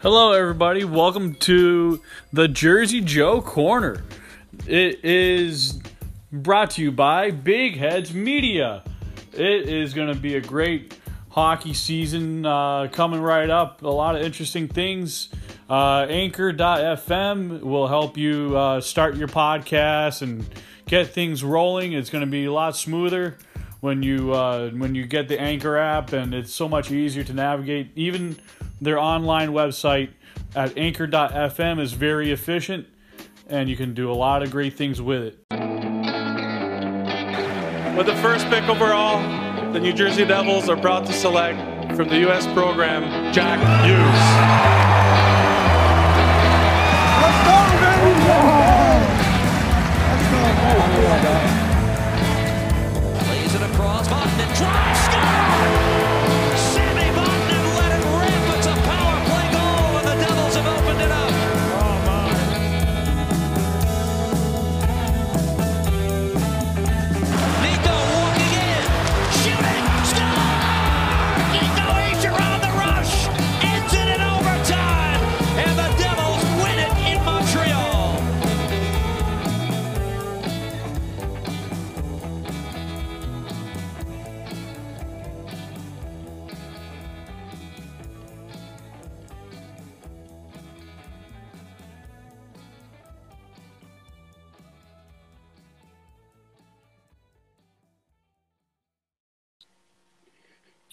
Hello, everybody. Welcome to the Jersey Joe Corner. It is brought to you by Big Heads Media. It is going to be a great hockey season uh, coming right up. A lot of interesting things. Uh, Anchor.fm will help you uh, start your podcast and get things rolling. It's going to be a lot smoother when you uh, when you get the Anchor app, and it's so much easier to navigate. Even their online website at Anchor.fm is very efficient, and you can do a lot of great things with it. With the first pick overall, the New Jersey Devils are proud to select from the U.S. program Jack Hughes.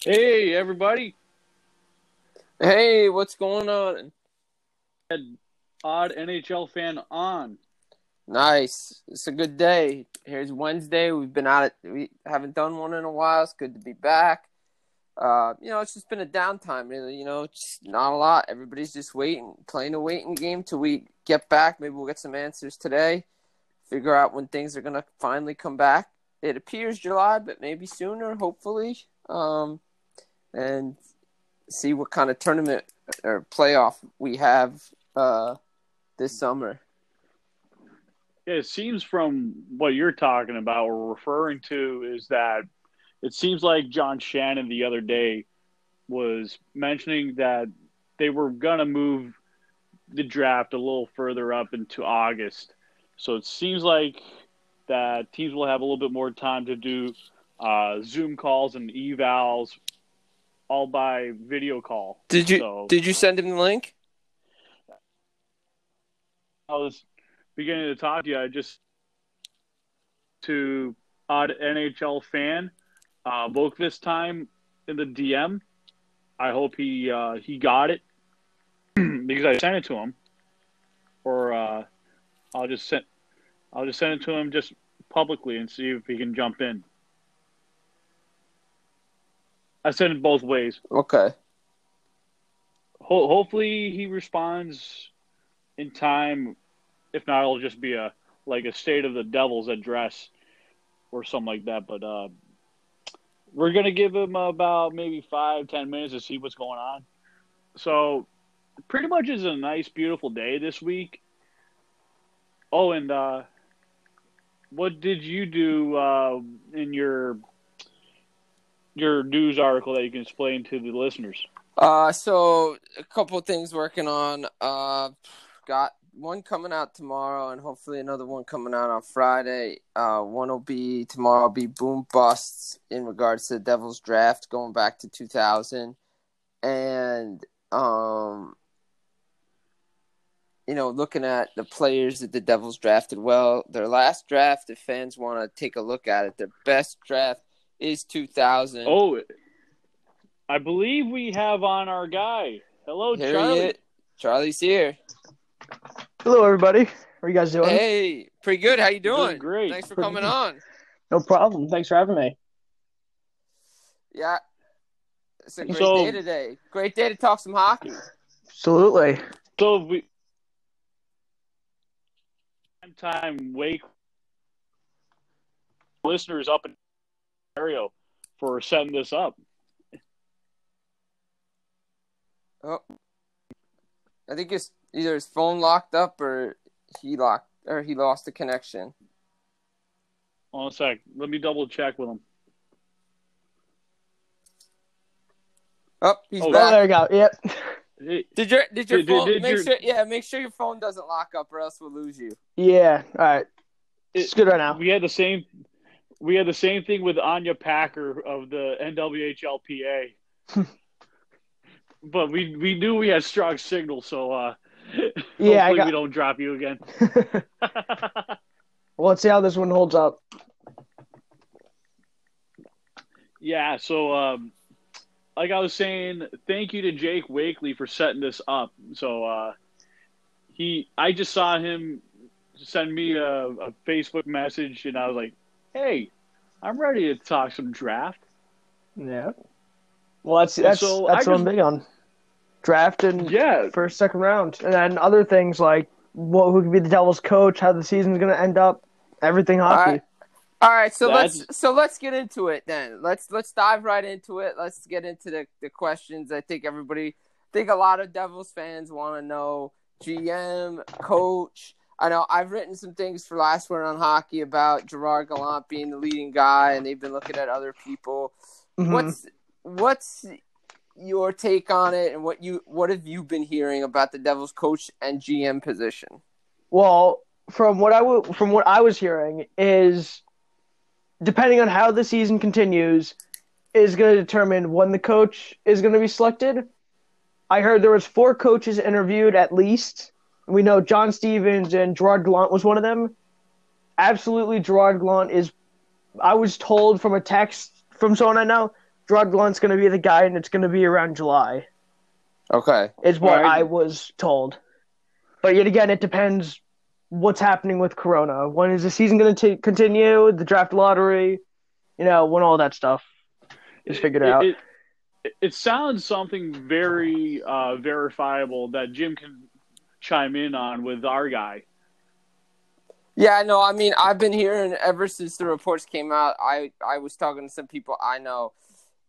Hey, everybody! Hey, what's going on? Odd NHL fan on. Nice. It's a good day. Here's Wednesday. We've been out. We haven't done one in a while. It's good to be back. Uh, you know, it's just been a downtime, really. You know, just not a lot. Everybody's just waiting, playing a waiting game till we get back. Maybe we'll get some answers today. Figure out when things are gonna finally come back. It appears July, but maybe sooner, hopefully. Um, and see what kind of tournament or playoff we have uh this summer. Yeah, it seems from what you're talking about or referring to is that it seems like John Shannon the other day was mentioning that they were going to move the draft a little further up into August. So it seems like that teams will have a little bit more time to do uh, Zoom calls and evals all by video call. Did you So- did you send him the link? I was beginning to talk to you. I just to odd NHL fan, uh, Voke this time in the DM. I hope he uh, he got it because I sent it to him, or uh, I'll just send I'll just send it to him just publicly and see if he can jump in. I sent it both ways. Okay. Ho- hopefully he responds in time. If not, it'll just be a like a state of the devil's address or something like that. But uh, we're gonna give him about maybe five ten minutes to see what's going on. So pretty much is a nice, beautiful day this week. Oh, and uh, what did you do uh, in your your news article that you can explain to the listeners? Uh so a couple things working on. Uh got one coming out tomorrow and hopefully another one coming out on Friday. Uh one will be tomorrow will be boom busts in regards to the Devils draft going back to 2000 and um you know, looking at the players that the Devils drafted well, their last draft, if fans want to take a look at it, their best draft is 2000. Oh, I believe we have on our guy. Hello, Here Charlie. he. Charlie's here. Hello, everybody. How are you guys doing? Hey, pretty good. How you Doing doing? great. Thanks for Pretty coming good. on. No problem. Thanks for having me. Yeah, it's a great So- day today. Great day to talk some hockey. Absolutely. So we time wake listeners up in Ontario for setting this up. Oh, I think it's either his phone locked up or he locked or he lost the connection. One sec. Let me double check with him. Oh, he's Oh, Oh, back. there you go. Yep. Did your did your Did- phone did make your- sure yeah make sure your phone doesn't lock up or else we'll lose you. Yeah. All right. It's good right now. We had the same. We had the same thing with Anya Packer of the NWHLPA. but we we knew we had strong signal, so uh, Yeah, got- we don't drop you again. well, let's see how this one holds up. yeah, so um, like I was saying, thank you to Jake Wakely for setting this up. So uh, he, I just saw him send me a, a Facebook message, and I was like, "Hey, I'm ready to talk some draft." Yeah. Well, that's that's So, that's I what I'm big on. Draft and Yeah, first, second round, and then other things like what who could be the Devils' coach, how the season's going to end up, everything hockey. All right. All right, so That's- let's so let's get into it then. Let's let's dive right into it. Let's get into the, the questions. I think everybody I think a lot of Devils fans want to know GM, coach. I know I've written some things for last word on hockey about Gerard Gallant being the leading guy and they've been looking at other people. Mhm. What's what's your take on it and what you what have you been hearing about the Devils coach and GM position? Well, from what I w- from what I was hearing is, depending on how the season continues, is going to determine when the coach is going to be selected. I heard there was four coaches interviewed at least. We know John Stevens and Gerard Gallant was one of them. Absolutely, Gerard Gallant is. I was told from a text from someone I know, Gerard Gallant's going to be the guy, and it's going to be around July Okay. is what Right. I was told. But yet again, it depends what's happening with Corona. When is the season going to continue? The draft lottery, you know, when all that stuff is figured it, out. It, it, it sounds something very uh, verifiable that Jim can chime in on with our guy. Yeah, no, I mean, I've been hearing ever since the reports came out. I I was talking to some people I know,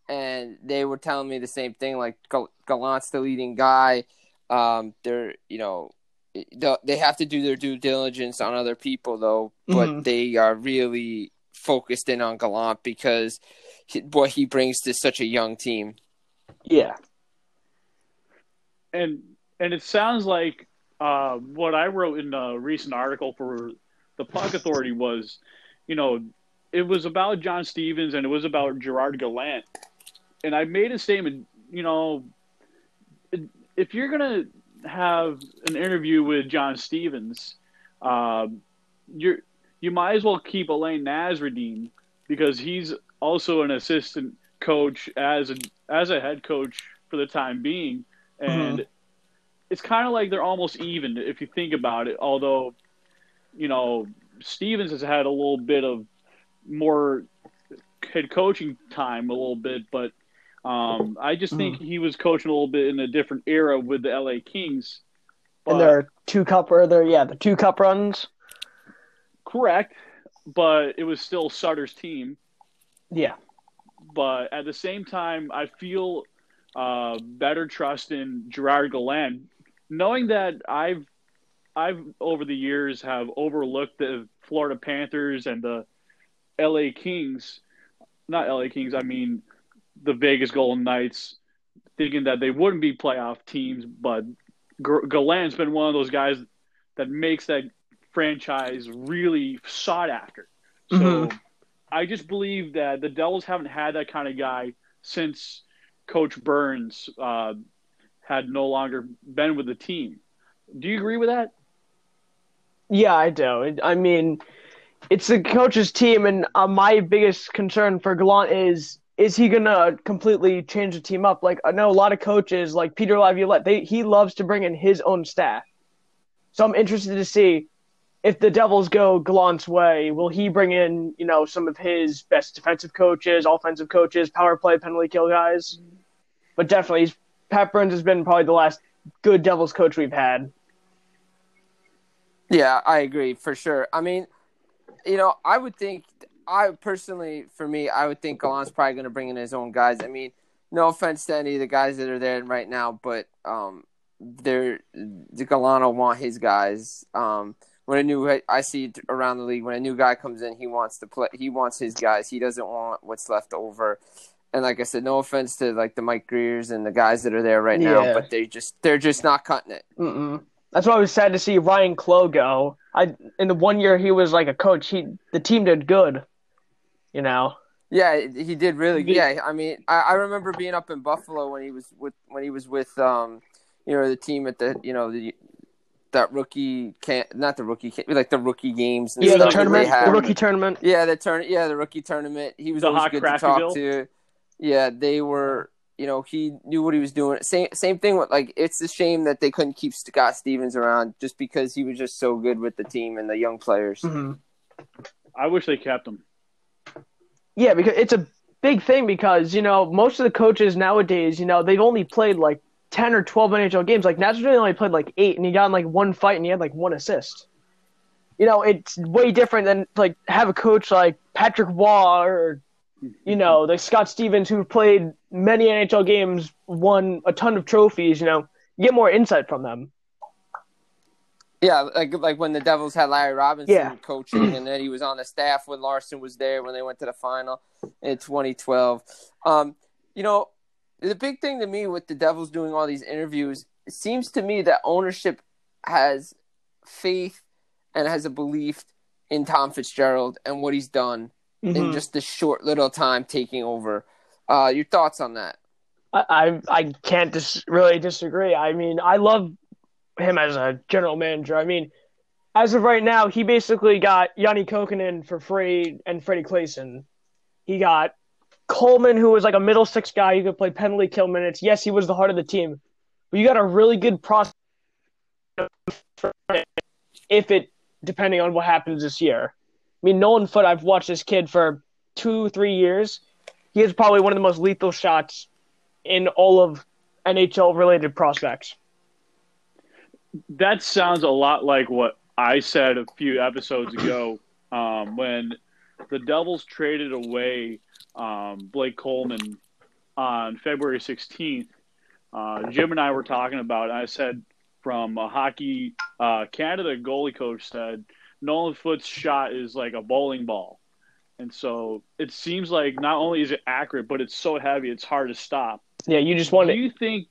and they were telling me the same thing. Like Gal- Gallant's the leading guy. Um, they're you know, they they have to do their due diligence on other people though, but Mhm. they are really focused in on Gallant because he, what he brings to such a young team. yeah. and and it sounds like uh, what I wrote in a recent article for the Puck Authority was, you know, it was about John Stevens and it was about Gerard Gallant, and I made a statement, you know, if you're gonna have an interview with John Stevens, uh, you're you might as well keep Alain Nasreddine because he's also an assistant coach as a as a head coach for the time being, and it's kind of like they're almost even if you think about it. Although, you know, Stevens has had a little bit of more head coaching time, a little bit, but um, I just think he was coaching a little bit in a different era with the LA Kings. and But- there are two cup or there, yeah, the two cup runs. correct, but it was still Sutter's team. Yeah. but at the same time, I feel uh, better trust in Gerard Gallant, knowing that I've I've over the years have overlooked the Florida Panthers and the L.A. Kings, not L.A. Kings, I mean the Vegas Golden Knights, thinking that they wouldn't be playoff teams, but G- Gallant's been one of those guys that makes that franchise really sought after. So. Mhm. I just believe that the Devils haven't had that kind of guy since Coach Burns uh, had no longer been with the team. Do you agree with that? Yeah, I do. I mean, it's the coach's team, and uh, my biggest concern for Gallant is is he gonna completely change the team up? Like I know a lot of coaches, like Peter Laviolette, they he loves to bring in his own staff. So I'm interested to see if the Devils go Gallant's way. Will he bring in you know some of his best defensive coaches, offensive coaches, power play, penalty kill guys? But definitely, he's, Pat Burns has been probably the last good Devils coach we've had. Yeah, I agree for sure. I mean, you know, I would think, I personally, for me, I would think Gallant's probably going to bring in his own guys. I mean, no offense to any of the guys that are there right now, but um, they're the Gallant will want his guys. Um, when a new, I see around the league when a new guy comes in, he wants to play. He wants his guys. He doesn't want what's left over. And like I said, no offense to like the Mike Griers and the guys that are there right now, but they just they're just not cutting it. Mm-mm. That's why I was sad to see Ryan Clough go. I in the one year he was like a coach, he the team did good. You know. Yeah, he did really. The- Yeah, I mean, I, I remember being up in Buffalo when he was with when he was with um, you know, the team at the you know the that rookie camp, not the rookie camp, like the rookie games. And Yeah, the tournament, the rookie tournament. Yeah, the turn. Yeah, the rookie tournament. He was The always good to talk to. Yeah, they were. You know, he knew what he was doing. Same same thing with like. It's a shame that they couldn't keep Scott Stevens around just because he was just so good with the team and the young players. hmm I wish they kept him. Yeah, because it's a big thing because you know most of the coaches nowadays, you know, they've only played like ten or twelve NHL games. Like Nazareth only played like eight, and he got in like one fight and he had like one assist. You know, it's way different than like have a coach like Patrick Waugh or you know like Scott Stevens who played many NHL games, won a ton of trophies. You know, you get more insight from them. Yeah, like like when the Devils had Larry Robinson Yeah. coaching, and then he was on the staff when Larson was there when they went to the final in 2012. Um, you know, the big thing to me with the Devils doing all these interviews, it seems to me that ownership has faith and has a belief in Tom Fitzgerald and what he's done Mm-hmm. in just this short little time taking over. Uh, your thoughts on that? I I, I can't dis- really disagree. I mean, I love him as a general manager. I mean, as of right now, he basically got Janne Kuokkanen for free and Freddie Claesson. He got Coleman, who was like a middle six guy who could play penalty kill minutes. Yes, he was the heart of the team, but you got a really good prospect if it depending on what happens this year. Mean, Nolan Foote, I've watched this kid for two, three years. He is probably one of the most lethal shots in all of NHL related prospects. That sounds a lot like what I said a few episodes ago um, when the Devils traded away um, Blake Coleman on February 16th. Uh, Jim and I were talking about. I said from a hockey uh, Canada goalie coach said Nolan Foote's shot is like a bowling ball. And so it seems like not only is it accurate, but it's so heavy it's hard to stop. Yeah, you just want to. Do you think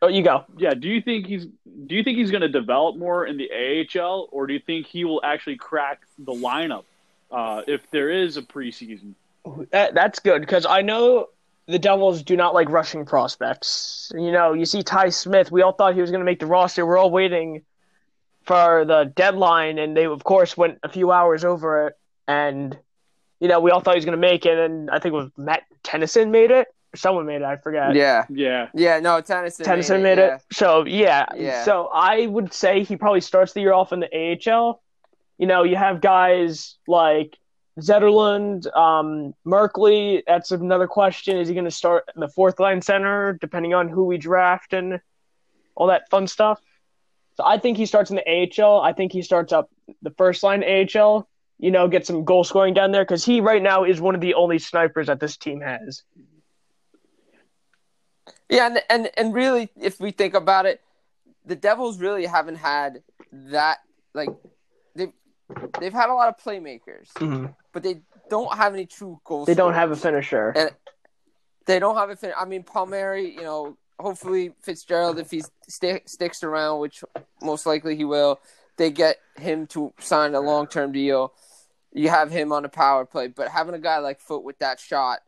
Oh, you go. yeah, do you think he's do you think he's going to develop more in the AHL, or do you think he will actually crack the lineup uh, if there is a preseason? That, that's good because I know the Devils do not like rushing prospects. You know, you see Ty Smith. We all thought he was going to make the roster. We're all waiting for the deadline, and they of course went a few hours over it. And you know, we all thought he was going to make it, and I think it was Matt Tennyson made it. Someone made it. I forgot. Yeah, Yeah, yeah. No, Tennyson. Tennyson made made it. it. So yeah. Yeah. So I would say he probably starts the year off in the AHL. You know, you have guys like Zetterlund, um, Merkley. That's another question. Is he going to start in the fourth line center, depending on who we draft and all that fun stuff? So I think he starts in the AHL. I think he starts up the first line AHL. You know, get some goal scoring down there because he right now is one of the only snipers that this team has. Yeah, and, and and really, if we think about it, the Devils really haven't had that. Like they've they've had a lot of playmakers, mm-hmm. but they don't have any true goals. They don't have a finisher. And they don't have a finisher. I mean, Palmieri. You know, hopefully Fitzgerald, if he sti- sticks around, which most likely he will, they get him to sign a long term deal. You have him on a power play, but having a guy like Foote with that shot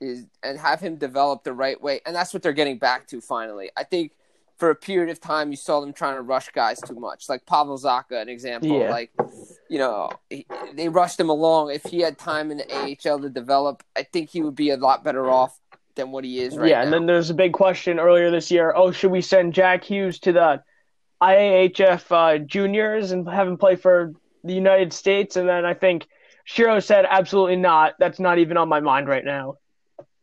is and have him develop the right way, and that's what they're getting back to finally. I think for a period of time you saw them trying to rush guys too much, like Pavel Zacha, an example. Yeah. Like, you know, he, they rushed him along. If he had time in the AHL to develop, I think he would be a lot better off than what he is right yeah, now. and then there's a big question earlier this year. Oh, should we send Jack Hughes to the IIHF uh, juniors and have him play for the United States? And then I think Shero said, absolutely not. That's not even on my mind right now.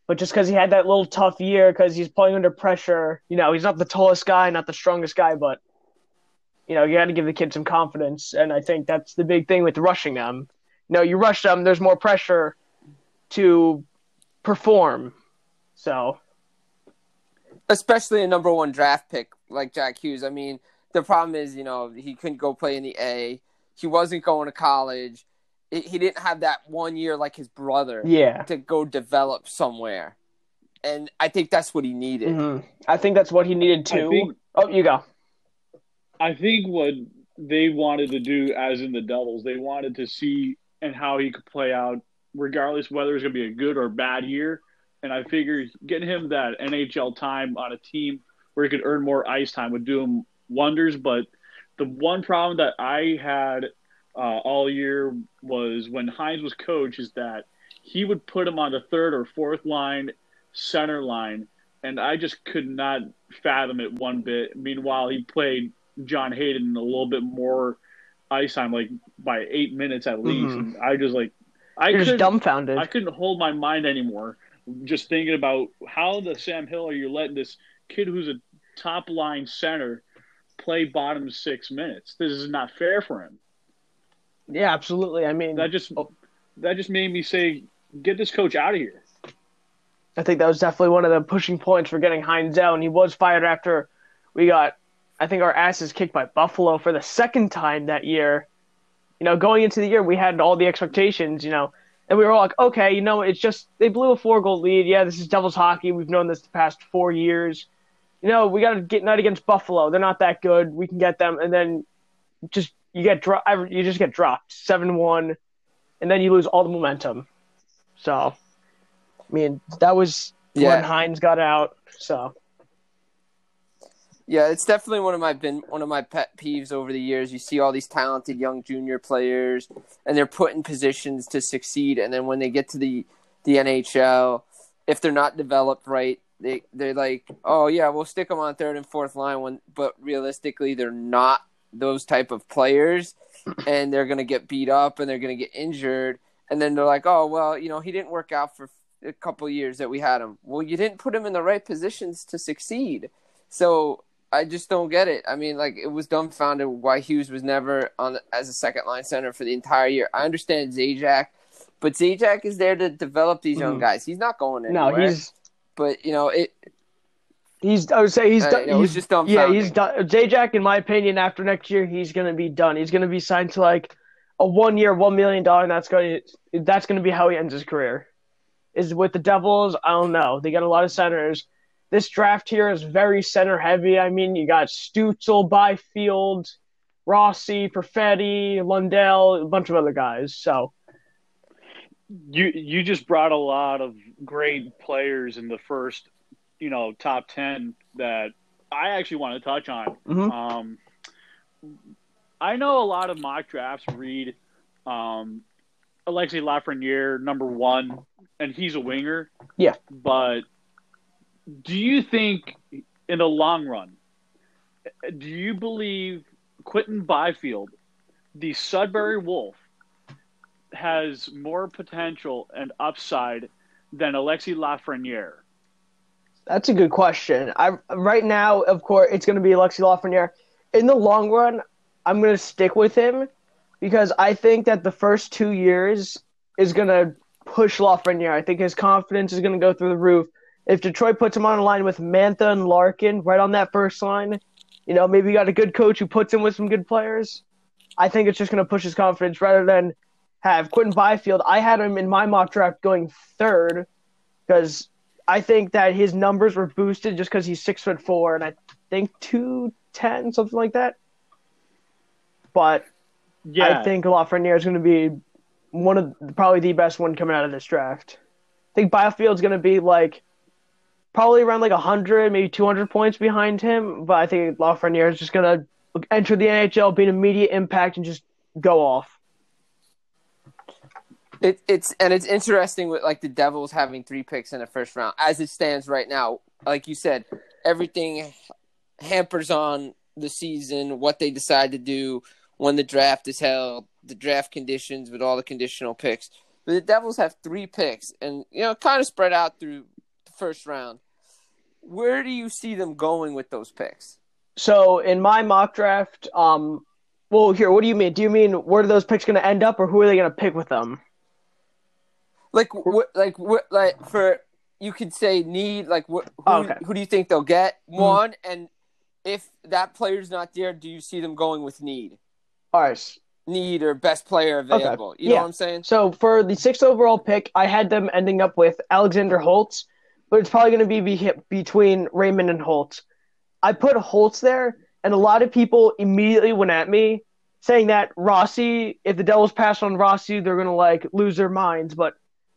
But just because he had that little tough year, because he's playing under pressure, you know, he's not the tallest guy, not the strongest guy, but you know, you got to give the kid some confidence. And I think that's the big thing with rushing them. You know, you rush them, there's more pressure to perform. So especially a number one draft pick like Jack Hughes. I mean, the problem is, you know, he couldn't go play in the A. He wasn't going to college. It, he didn't have that one year like his brother yeah. to go develop somewhere. and I think that's what he needed. Mhm. I think that's what he needed too. think- oh, you go. I think what they wanted to do, as in the Devils, they wanted to see and how he could play out, regardless whether it's going to be a good or bad year. And I figure getting him that NHL time on a team where he could earn more ice time would do him wonders. But the one problem that I had uh, all year was when Hynes was coach is that he would put him on the third or fourth line, center line, and I just could not fathom it one bit. Meanwhile, he played John Hayden a little bit more ice time, like by eight minutes at least. Mhm. And I just like I just dumbfounded. I couldn't hold my mind anymore. Just thinking about how the Sam Hill are you letting this kid who's a top line center play bottom six minutes? This is not fair for him. yeah, absolutely. I mean, That just oh. that just made me say, get this coach out of here. I think that was definitely one of the pushing points for getting Hynes out, and he was fired after we got, I think, our asses kicked by Buffalo for the second time that year. You know, going into the year, we had all the expectations, you know, and we were all like, okay, you know, it's just they blew a four goal lead. Yeah, this is Devils hockey. We've known this the past four years. You know, we got to get night against Buffalo. They're not that good. We can get them, and then just you get dro- you just get dropped seven one, and then you lose all the momentum. So, I mean, that was Yeah. when Hynes got out. So, Yeah, it's definitely one of my been one of my pet peeves over the years. You see all these talented young junior players, and they're put in positions to succeed, and then when they get to the the NHL, if they're not developed right, they they're like, oh yeah, we'll stick them on third and fourth line. When but realistically, they're not those type of players, and they're gonna get beat up and they're gonna get injured, and then they're like, oh well, you know, he didn't work out for a couple years that we had him. Well, you didn't put him in the right positions to succeed. So I just don't get it. I mean, like it was dumbfounded why Hughes was never on as a second line center for the entire year. I understand Zajac, but Zajac is there to develop these young Mhm. guys. He's not going anywhere. no, he's but you know it. he's. I would say he's. Uh, done. he's just yeah, he's done. Zajac, in my opinion, after next year, he's gonna be done. He's gonna be signed to like a one year, one million dollar, and that's going to that's going to be how he ends his career. Is with the Devils, I don't know. They got a lot of centers. This draft here is very center heavy. I mean, you got Stutzle, Byfield, Rossi, Perfetti, Lundell, a bunch of other guys. So You you just brought a lot of great players in the first, you know, top ten that I actually want to touch on. Mhm. Um, I know a lot of mock drafts read um, Alexei Lafreniere number one, and he's a winger. Yeah. But do you think, in the long run, do you believe Quinton Byfield, the Sudbury Wolf, has more potential and upside than Alexi Lafreniere? That's a good question. I right now, of course, it's going to be Alexi Lafreniere. In the long run, I'm going to stick with him because I think that the first two years is going to push Lafreniere. I think his confidence is going to go through the roof. If Detroit puts him on a line with Mantha and Larkin right on that first line, you know, maybe you got a good coach who puts him with some good players. I think it's just going to push his confidence rather than have Quinton Byfield. I had him in my mock draft going third because I think that his numbers were boosted just because he's six foot four and I think two ten something like that. But Yeah, I think Lafreniere is going to be one of probably the best one coming out of this draft. I think Byfield's going to be like probably around like hundred, maybe two hundred points behind him. But I think Lafreniere is just going to enter the NHL, be an immediate impact, and just go off. It, it's and it's interesting with like the Devils having three picks in the first round as it stands right now. Like you said, everything hampers on the season, what they decide to do when the draft is held, the draft conditions with all the conditional picks. But the Devils have three picks, and you know, kind of spread out through first round. Where do you see them going with those picks? So in my mock draft, um, well, here, what do you mean? Do you mean where are those picks going to end up, or who are they going to pick with them? Like, what, like, what, like for you could say need like what? Who, Oh, okay. who do you think they'll get? One, and if that player's not there, do you see them going with need, All right. need or best player available? You know Yeah. what I'm saying? So for the sixth overall pick, I had them ending up with Alexander Holtz, but it's probably going to be, be between Raymond and Holtz. I put Holtz there, and a lot of people immediately went at me saying that Rossi, if the Devils pass on Rossi, they're going to like lose their minds. But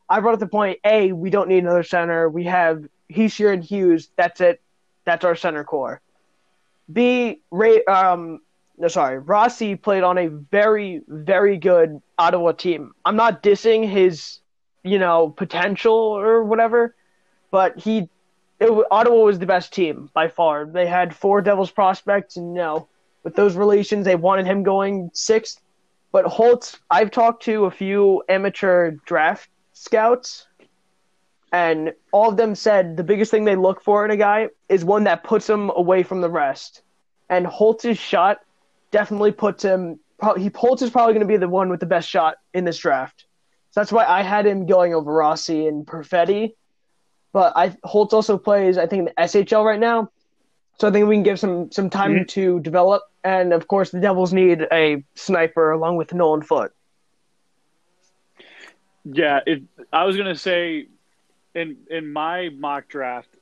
I brought up the point: A, we don't need another center. We have Hischier and Hughes. That's it. That's our center core. B, Ray, um, no, sorry, Rossi played on a very, very good Ottawa team. I'm not dissing his, you know, potential or whatever, but he, it, Ottawa was the best team by far. They had four Devils prospects, and know, with those relations, they wanted him going sixth. But Holtz, I've talked to a few amateur draft scouts, and all of them said the biggest thing they look for in a guy is one that puts him away from the rest. And Holtz's shot definitely puts him. He Holtz is probably going to be the one with the best shot in this draft. So that's why I had him going over Rossi and Perfetti. But I Holtz also plays, I think, the SHL right now. So I think we can give some some time Mm-hmm. to develop. And of course, the Devils need a sniper along with Nolan Foote. Yeah, it, I was gonna say, in in my mock draft,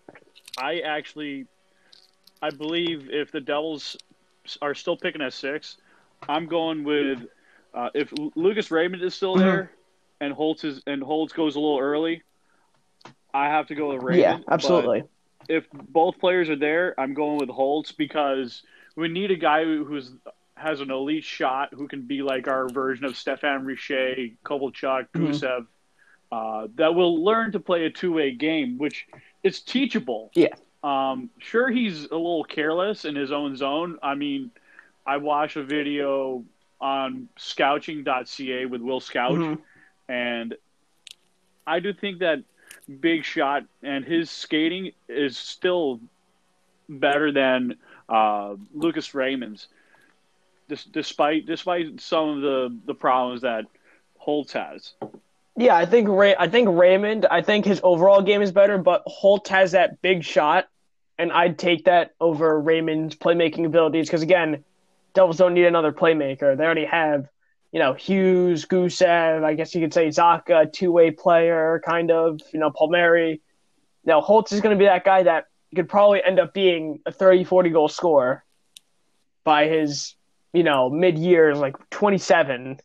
I actually, I believe if the Devils are still picking at six, I'm going with uh, if Lucas Raymond is still there, and Holtz is and Holtz goes a little early. I have to go with Raymond. yeah, absolutely. if both players are there, I'm going with Holtz because we need a guy who- who's has an elite shot who can be like our version of Stephane Richer, Kovalchuk, Mhm. Uh, that will learn to play a two way game, which is teachable. Yeah. Um, sure, he's a little careless in his own zone. I mean, I watched a video on scouching.ca with Will Scouch, Mhm. and I do think that big shot and his skating is still better than uh, Lucas Raymond's, dis- despite despite some of the, the problems that Holtz has. Yeah, I think Ray. I think Raymond. I think his overall game is better, but Holt has that big shot, and I'd take that over Raymond's playmaking abilities because again, Devils don't need another playmaker. They already have, you know, Hughes, Gusev. I guess you could say Zacha, two way player, kind of. You know, Palmieri. Now Holtz is going to be that guy that could probably end up being a 30, 40 goal scorer by his, you know, mid years, like 27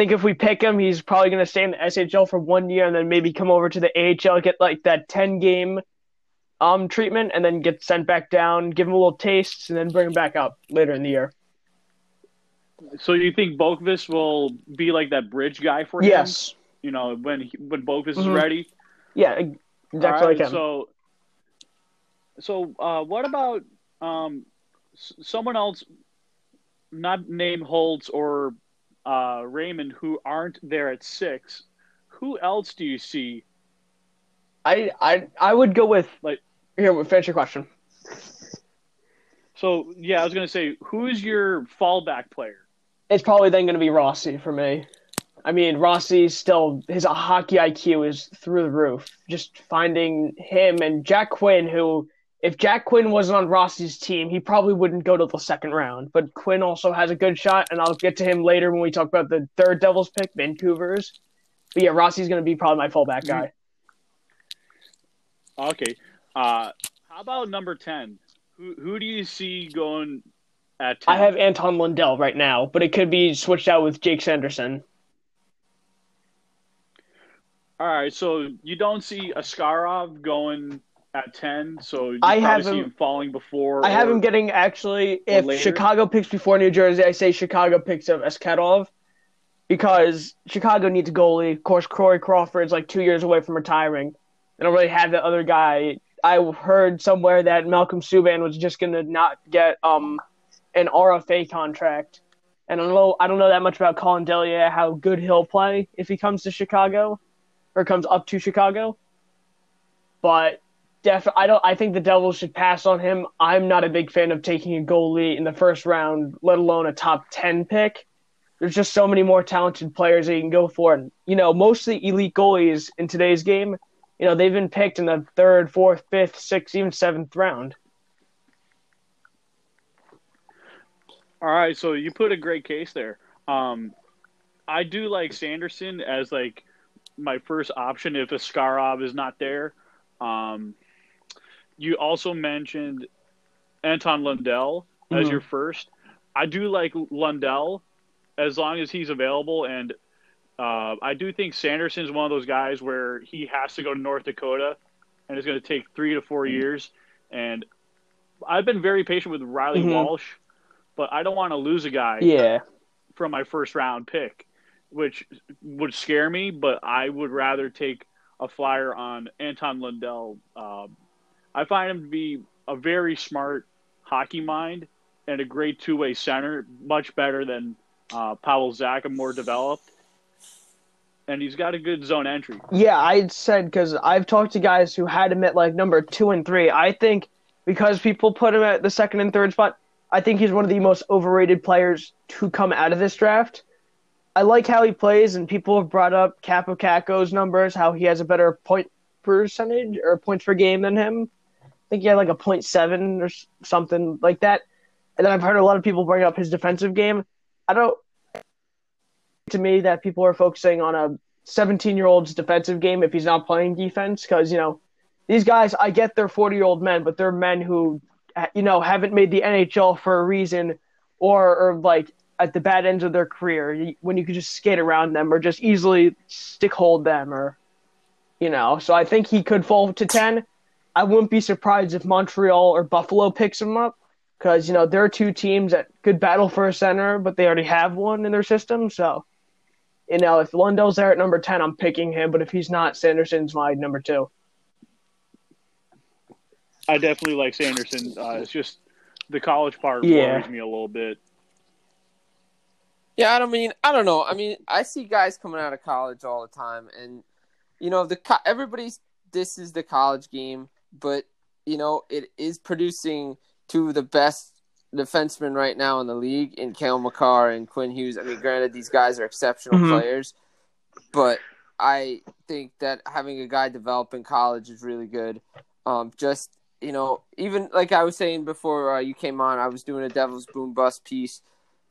think if we pick him, he's probably going to stay in the SHL for one year and then maybe come over to the AHL, get like that 10 game um treatment, and then get sent back down, give him a little taste, and then bring him back up later in the year. So you think Boqvist will be like that bridge guy for him? Yes. You know, when he, when Boqvist is Mhm. ready. Yeah, exactly right, like him. So, so uh, what about um, s- someone else, not named Holtz or uh, Raymond, who aren't there at six? Who else do you see? I, I I would go with Like- here. Finish your question. So yeah, I was gonna say, who's your fallback player? It's probably then going to be Rossi for me. I mean, Rossi's still his hockey IQ is through the roof. Just finding him and Jack Quinn, who if Jack Quinn wasn't on Rossi's team, he probably wouldn't go to the second round. But Quinn also has a good shot, and I'll get to him later when we talk about the third Devils pick, Vancouver's. But yeah, Rossi's going to be probably my fallback guy. Okay. Uh, how about number ten? Who who do you see going? I have Anton Lundell right now, but it could be switched out with Jake Sanderson. All right, so you don't see Askarov going at ten, so you I have see him- him falling before. I have or- him getting actually. If later? Chicago picks before New Jersey, I say Chicago picks up Askarov because Chicago needs a goalie. Of course, Corey Crawford's like two years away from retiring. They don't really have that other guy. I heard somewhere that Malcolm Subban was just gonna not get um an RFA contract, and I don't know. I don't know that much about Collin Delia, how good he'll play if he comes to Chicago, or comes up to Chicago. But def I don't I think the Devils should pass on him. I'm not a big fan of taking a goalie in the first round, let alone a top 10 pick. There's just so many more talented players that you can go for. And, you know, most of the elite goalies in today's game, you know, they've been picked in the third, fourth, fifth, sixth, even seventh round. All right, so you put a great case there. Um, I do like Sanderson as like my first option if Askarov is not there. Um, you also mentioned Anton Lundell as Mhm. your first. I do like Lundell as long as he's available, and uh, I do think Sanderson's one of those guys where he has to go to North Dakota, and it's going to take three to four years. And I've been very patient with Reilly Mhm. Walsh, but I don't want to lose a guy Yeah. from my first round pick, which would scare me. But I would rather take a flyer on Anton Lundell. Um, I find him to be a very smart hockey mind and a great two way center, much better than uh, Pavel Zach, more developed. And he's got a good zone entry. Yeah, I said because I've talked to guys who had him at like number two and three. I think because people put him at the second and third spot, I think he's one of the most overrated players to come out of this draft. I like how he plays, and people have brought up Kaapo Kakko's numbers, how he has a better point percentage or points per game than him. I think he had like a point seven or something like that. And then I've heard a lot of people bring up his defensive game. I don't. To me, that people are focusing on a 17 year old's defensive game if he's not playing defense because you know these guys i get they're 40 year old men but they're men who you know haven't made the nhl for a reason or or like at the bad ends of their career when you could just skate around them or just easily stick hold them or you know. So i think he could fall to 10 i wouldn't be surprised if montreal or buffalo picks him up because you know there are two teams that could battle for a center but they already have one in their system. So you know, if Lundell's there at number 10, I'm picking him, but if he's not, Sanderson's my number two. I definitely like Sanderson. Uh, it's just the college part Yeah. worries me a little bit. Yeah, I don't mean I don't know. I mean, I see guys coming out of college all the time, and you know, the co- everybody's this is the college game, but you know, it is producing two of the best defensemen right now in the league in Cale Makar and Quinn Hughes. I mean, granted, these guys are exceptional Mhm. players, but I think that having a guy develop in college is really good. Um, just you know, even like I was saying before uh, you came on, I was doing a Devil's Boom Bust piece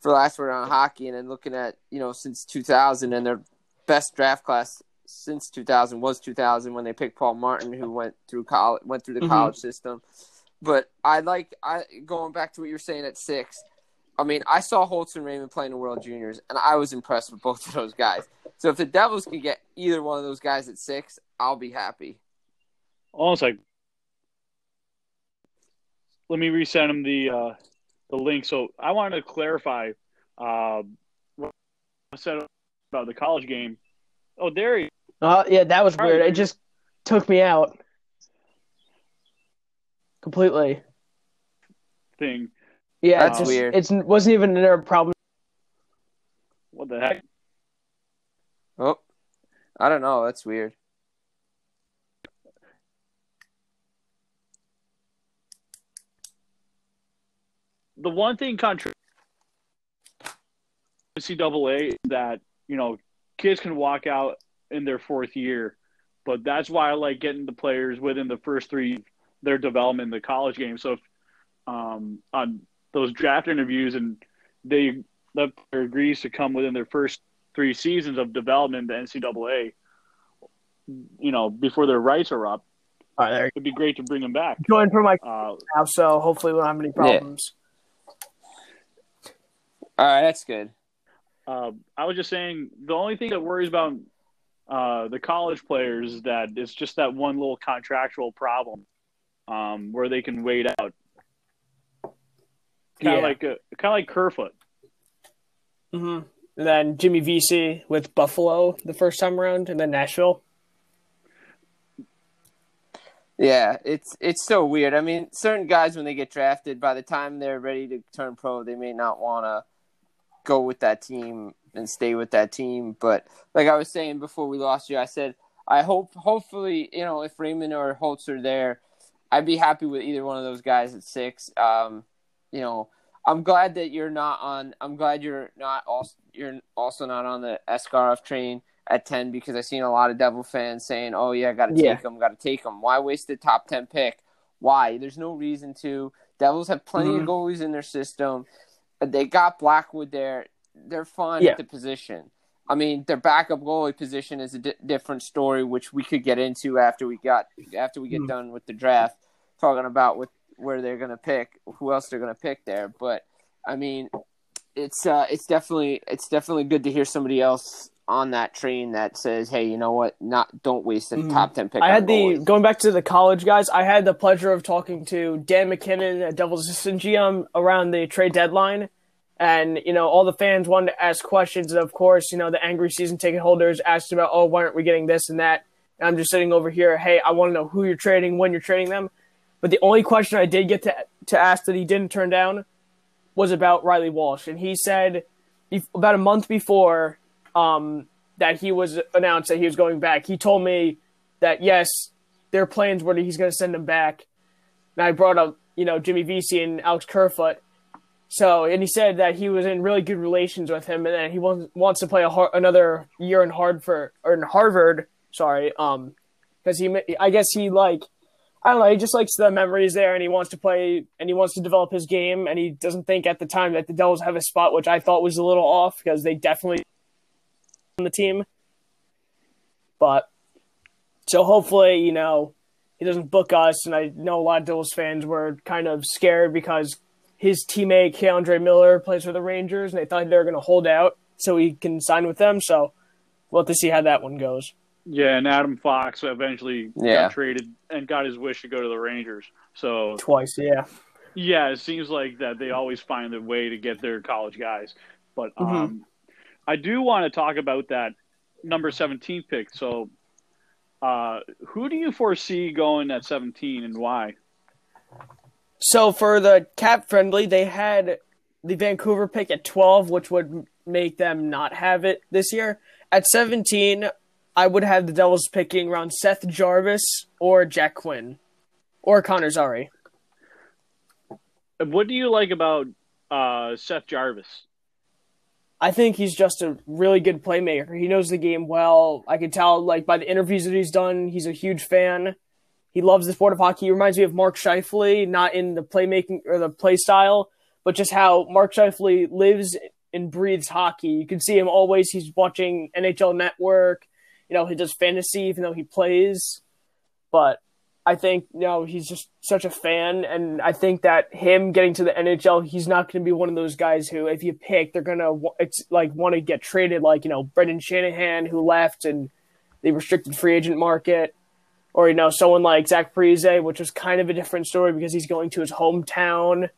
for last word on hockey, and then looking at you know since 2000 and their best draft class since 2000 was 2000 when they picked Paul Martin, who went through college, went through the Mhm. college system. But I like I going back to what you were saying at six. I mean, I saw Holtz and Raymond playing the World Juniors, and I was impressed with both of those guys. So if the Devils can get either one of those guys at six, I'll be happy. Almost like, let me resend him the uh, the link. So I wanted to clarify uh, what I said about the college game. Oh, there he Uh, yeah, that was weird. It just took me out completely. thing. Yeah, That's it just, weird. It wasn't even a problem. What the heck? Oh, I don't know. That's weird. The one thing contra NCAA is that you know kids can walk out in their fourth year, but that's why I like getting the players within the first three their development in the college game. So if, um, on those draft interviews and they the player agrees to come within their first three seasons of development in the NCAA, you know, before their rights are up, All right, there. it'd be great to bring them back. Join for my Uh, now, so hopefully we don't have any problems. All right, that's good. Uh, I was just saying the only thing that worries about uh, the college players is that it's just that one little contractual problem um, where they can wait out, kind of Yeah. like a, kind of like Kerfoot. hmm And then Jimmy Vesey with Buffalo the first time around, and then Nashville. Yeah, it's it's so weird. I mean, certain guys when they get drafted, by the time they're ready to turn pro, they may not want to go with that team and stay with that team. But like I was saying before we lost you, I said I hope, hopefully, you know, if Raymond or Holtz are there, I'd be happy with either one of those guys at six. Um, you know, I'm glad that you're not on. I'm glad you're not also you're also not on the Askarov train at ten because I've seen a lot of Devil fans saying, "Oh yeah, got to Yeah. take him, got to take him." Why waste the top ten pick? Why? There's no reason to. Devils have plenty Mhm. of goalies in their system. They got Blackwood there. They're fine Yeah. at the position. I mean, their backup goalie position is a di- different story, which we could get into after we got after we get done with the draft, talking about with where they're gonna pick, who else they're gonna pick there. But I mean, it's uh, it's definitely it's definitely good to hear somebody else on that train that says, hey, you know what, not don't waste a mm-hmm. top ten pick. I had the goalies. going back to the college guys. I had the pleasure of talking to Dan MacKinnon, a Devils assistant GM, around the trade deadline, and you know all the fans wanted to ask questions. And of course, you know the angry season ticket holders asked about, oh, why aren't we getting this and that? And I'm just sitting over here. Hey, I want to know who you're trading, when you're trading them. But the only question I did get to to ask that he didn't turn down was about Reilly Walsh, and he said about a month before um, that he was announced that he was going back. He told me that yes, their plans were that he's going to send him back. And I brought up, you know, Jimmy Vesey and Alex Kerfoot. So, and he said that he was in really good relations with him, and that he wants wants to play a har- another year in Harvard or in Harvard. Sorry, um, because he, I guess he like, I don't know, he just likes the memories there, and he wants to play, and he wants to develop his game, and he doesn't think at the time that the Devils have a spot, which I thought was a little off because they definitely on the team. But so hopefully, you know, he doesn't book us. And I know a lot of Devils fans were kind of scared because his teammate K'Andre Miller plays for the Rangers, and they thought they were going to hold out so he can sign with them. So we'll have to see how that one goes. Yeah, and Adam Fox eventually Yeah. got traded and got his wish to go to the Rangers. So Twice, yeah. yeah, it seems like that they always find a way to get their college guys. But Mm-hmm. um, I do want to talk about that number seventeen pick. So, uh, who do you foresee going at seventeen and why? So for the cap friendly, they had the Vancouver pick at 12, which would make them not have it this year. At 17, I would have the Devils picking around Seth Jarvis or Jack Quinn or Connor Zary. What do you like about uh, Seth Jarvis? I think he's just a really good playmaker. He knows the game well. I can tell, like by the interviews that he's done, he's a huge fan. He loves the sport of hockey. He reminds me of Mark Scheifele, not in the playmaking or the play style, but just how Mark Scheifele lives and breathes hockey. You can see him always. He's watching NHL Network. You know, he does fantasy even though he plays. But I think you know he's just such a fan, and I think that him getting to the NHL, he's not going to be one of those guys who, if you pick, they're gonna it's like want to get traded, like you know Brendan Shanahan who left and the restricted free agent market, or you know someone like Zach Parise, which is kind of a different story because he's going to his hometown.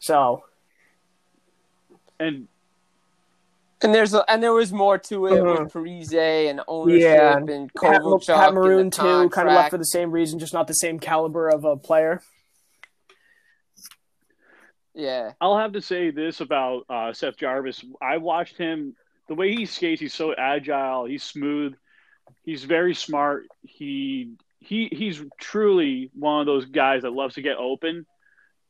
So And And there's a, and there was more to it Mhm. with Parise and ownership Yeah, and Pat, Kovalchuk Pat and the Maroon too, kind of left for the same reason, just not the same caliber of a player. Yeah, I'll have to say this about uh, Seth Jarvis. I watched him. The way he skates, he's so agile. He's smooth. He's very smart. He he he's truly one of those guys that loves to get open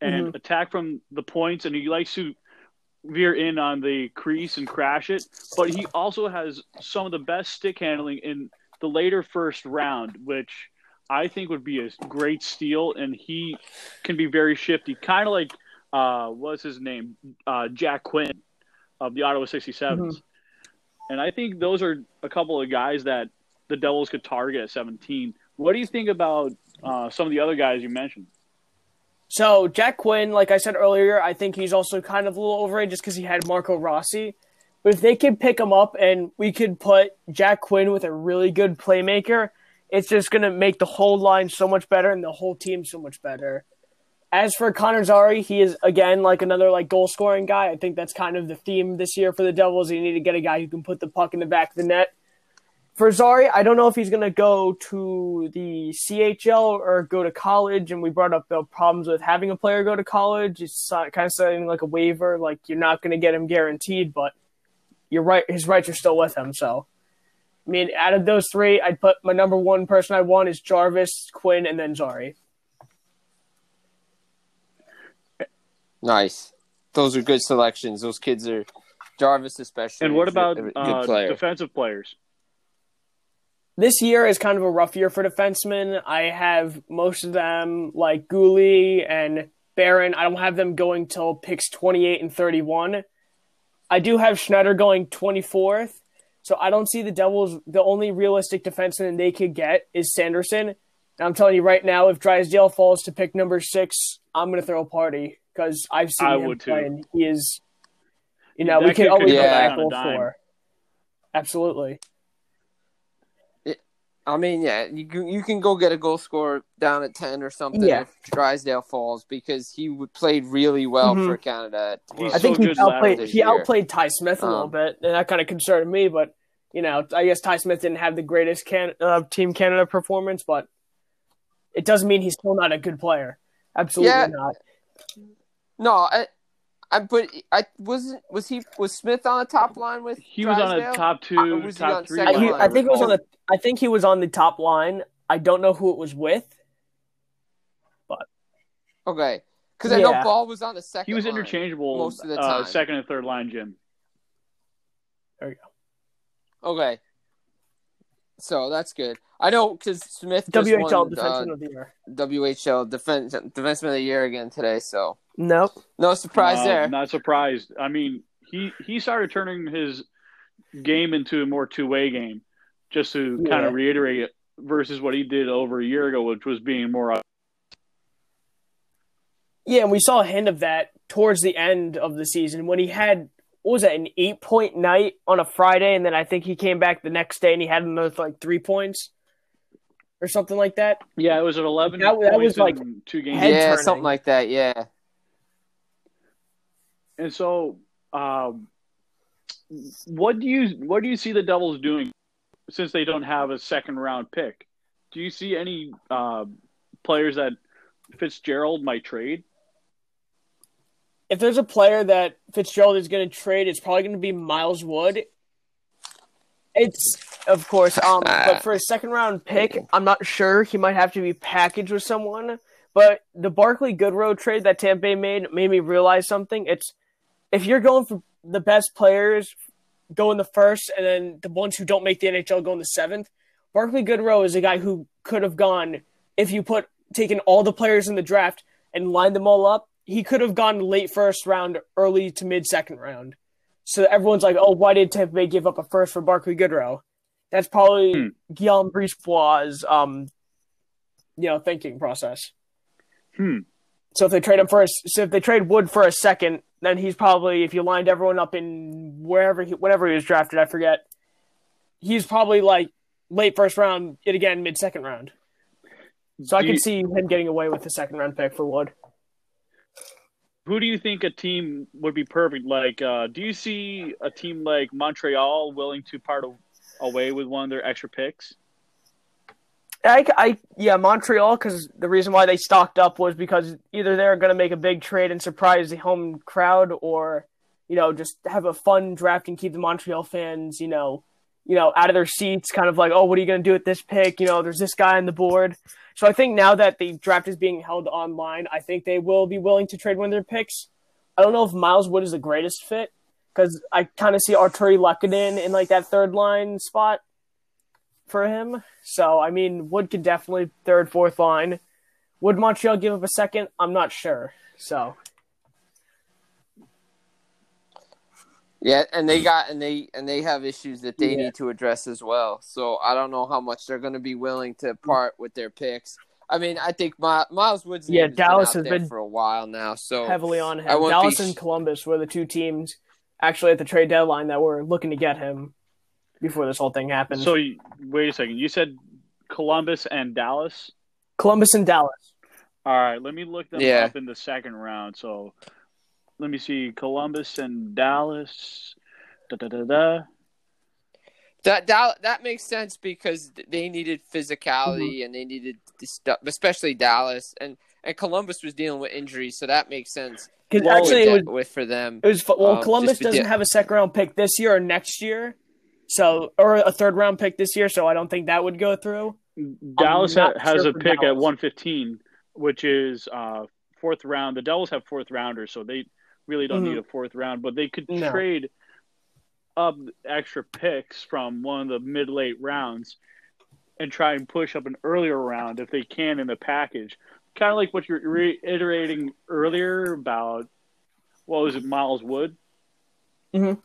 and attack from the points, and he likes to veer in on the crease and crash it. But he also has some of the best stick handling in the later first round, which I think would be a great steal. And he can be very shifty, kind of like uh, what's his name, uh, Jack Quinn of the Ottawa 67s. And I think those are a couple of guys that the Devils could target at 17. What do you think about uh, some of the other guys you mentioned? So Jack Quinn, like I said earlier, I think he's also kind of a little overrated just because he had Marco Rossi. But if they could pick him up and we could put Jack Quinn with a really good playmaker, it's just going to make the whole line so much better and the whole team so much better. As for Connor Zary, he is again like another like goal scoring guy. I think that's kind of the theme this year for the Devils. You need to get a guy who can put the puck in the back of the net. For Zary, I don't know if he's going to go to the CHL or go to college. And we brought up the problems with having a player go to college. It's kind of something like a waiver, like you're not going to get him guaranteed, but you're right. His rights are still with him. So, I mean, out of those three, I'd put my number one person I want is Jarvis, Quinn, and then Zary. nice. Those are good selections. Those kids are Jarvis especially. And what is a- about a good uh, player? defensive players? This year is kind of a rough year for defensemen. I have most of them like Guhle and Barron. I don't have them going till picks 28 and 31. I do have Schneider going 24th, So I don't see the Devils. The only realistic defenseman they could get is Sanderson. And I'm telling you right now, if Drysdale falls to pick number six, I'm going to throw a party because I've seen I him play, and he is. You know, That we can always go back on a dime. for. Absolutely. I mean, yeah, you can, you can go get a goal scorer down at ten or something Yeah. if Drysdale falls because he would- played really well Mhm. for Canada. at He's I think so he outplayed he year. outplayed Ty Smith a little Um, bit, and that kind of concerned me. But you know, I guess Ty Smith didn't have the greatest can uh, Team Canada performance, but it doesn't mean he's still not a good player. Absolutely Yeah. not. No, I, I but I wasn't was he was Smith on the top line with He was on a Drysdale? top Uh, two, was he on top three. I, he, line, I think it was on the. I think he was on the top line. I don't know who it was with. But okay, because I know Yeah. Ball was on the second. He was line interchangeable most of the uh, time. second and third line, Jim. There you go. Okay, so that's good. I know because Smith just WHL won, Defenseman uh, of the Year. WHL defense defenseman of the year again today. So Nope. no surprise No, there. Not surprised. I mean, he he started turning his game into a more two way game, just to kind of reiterate it versus what he did over a year ago, which was being more. Yeah, and we saw a hint of that towards the end of the season when he had what was that an eight point night on a Friday, and then I think he came back the next day and he had another like three points or something like that. Yeah, it was an eleven. That- that was like two games. yeah, turning. something like that. Yeah. And so, um, what do you what do you see the Devils doing since they don't have a second round pick? Do you see any uh, players that Fitzgerald might trade? If there's a player that Fitzgerald is going to trade, it's probably going to be Miles Wood. It's of course, um, but for a second round pick, I'm not sure. He might have to be packaged with someone. But the Barclay Goodrow trade that Tampa Bay made made me realize something. It's if you're going for the best players, go in the first, and then the ones who don't make the NHL go in the seventh. Barclay Goodrow is a guy who could have gone if you put taken all the players in the draft and lined them all up. He could have gone late first round, early to mid second round. So everyone's like, "Oh, why did Tampa Bay give up a first for Barclay Goodrow?" That's probably Hmm. Guillaume Brisebois' um, you know, thinking process. Hmm. So if they trade him for a, so if they trade Wood for a second, then he's probably if you lined everyone up in wherever he whatever he was drafted, I forget. He's probably like late first round, it again mid second round. So I Do you- see him getting away with the second round pick for Wood. Who do you think a team would be perfect? Like, uh, do you see a team like Montreal willing to part away with one of their extra picks? I, I yeah, Montreal because the reason why they stocked up was because either they're going to make a big trade and surprise the home crowd, or you know just have a fun draft and keep the Montreal fans you know you know out of their seats, kind of like oh what are you going to do with this pick? You know there's this guy on the board. So I think now that the draft is being held online, I think they will be willing to trade one of their picks. I don't know if Miles Wood is the greatest fit because I kind of see Artturi Lehkonen in like that third line spot for him. So I mean, Wood could definitely third, fourth line. Would Montreal give up a second? I'm not sure. So Yeah, and they got and they and they have issues that they Yeah. need to address as well. So I don't know how much they're going to be willing to part with their picks. I mean, I think My, Miles Woods Yeah, Dallas been has been for a while now. So heavily on him. Dallas be- and Columbus were the two teams actually at the trade deadline that were looking to get him before this whole thing happened. So, you- wait a second. You said Columbus and Dallas. Columbus and Dallas. All right, let me look them Yeah. up in the second round. So, let me see Columbus and Dallas. Da da da da. that that that makes sense because they needed physicality Mm-hmm. and they needed stuff, especially Dallas and and Columbus was dealing with injuries, so that makes sense. Because Well, actually, it was with for them. It was fu- well. Um, Columbus doesn't have a second round pick this year or next year, so or a third round pick this year. So I don't think that would go through. Dallas ha- has sure a pick at 115, which is uh, fourth round. The Devils have fourth rounders, so they really don't Mhm. need a fourth round. But they could No. trade up extra picks from one of the mid late rounds and try and push up an earlier round if they can in the package. Kind of like what you're reiterating earlier about what was it, Miles Wood. Mhm.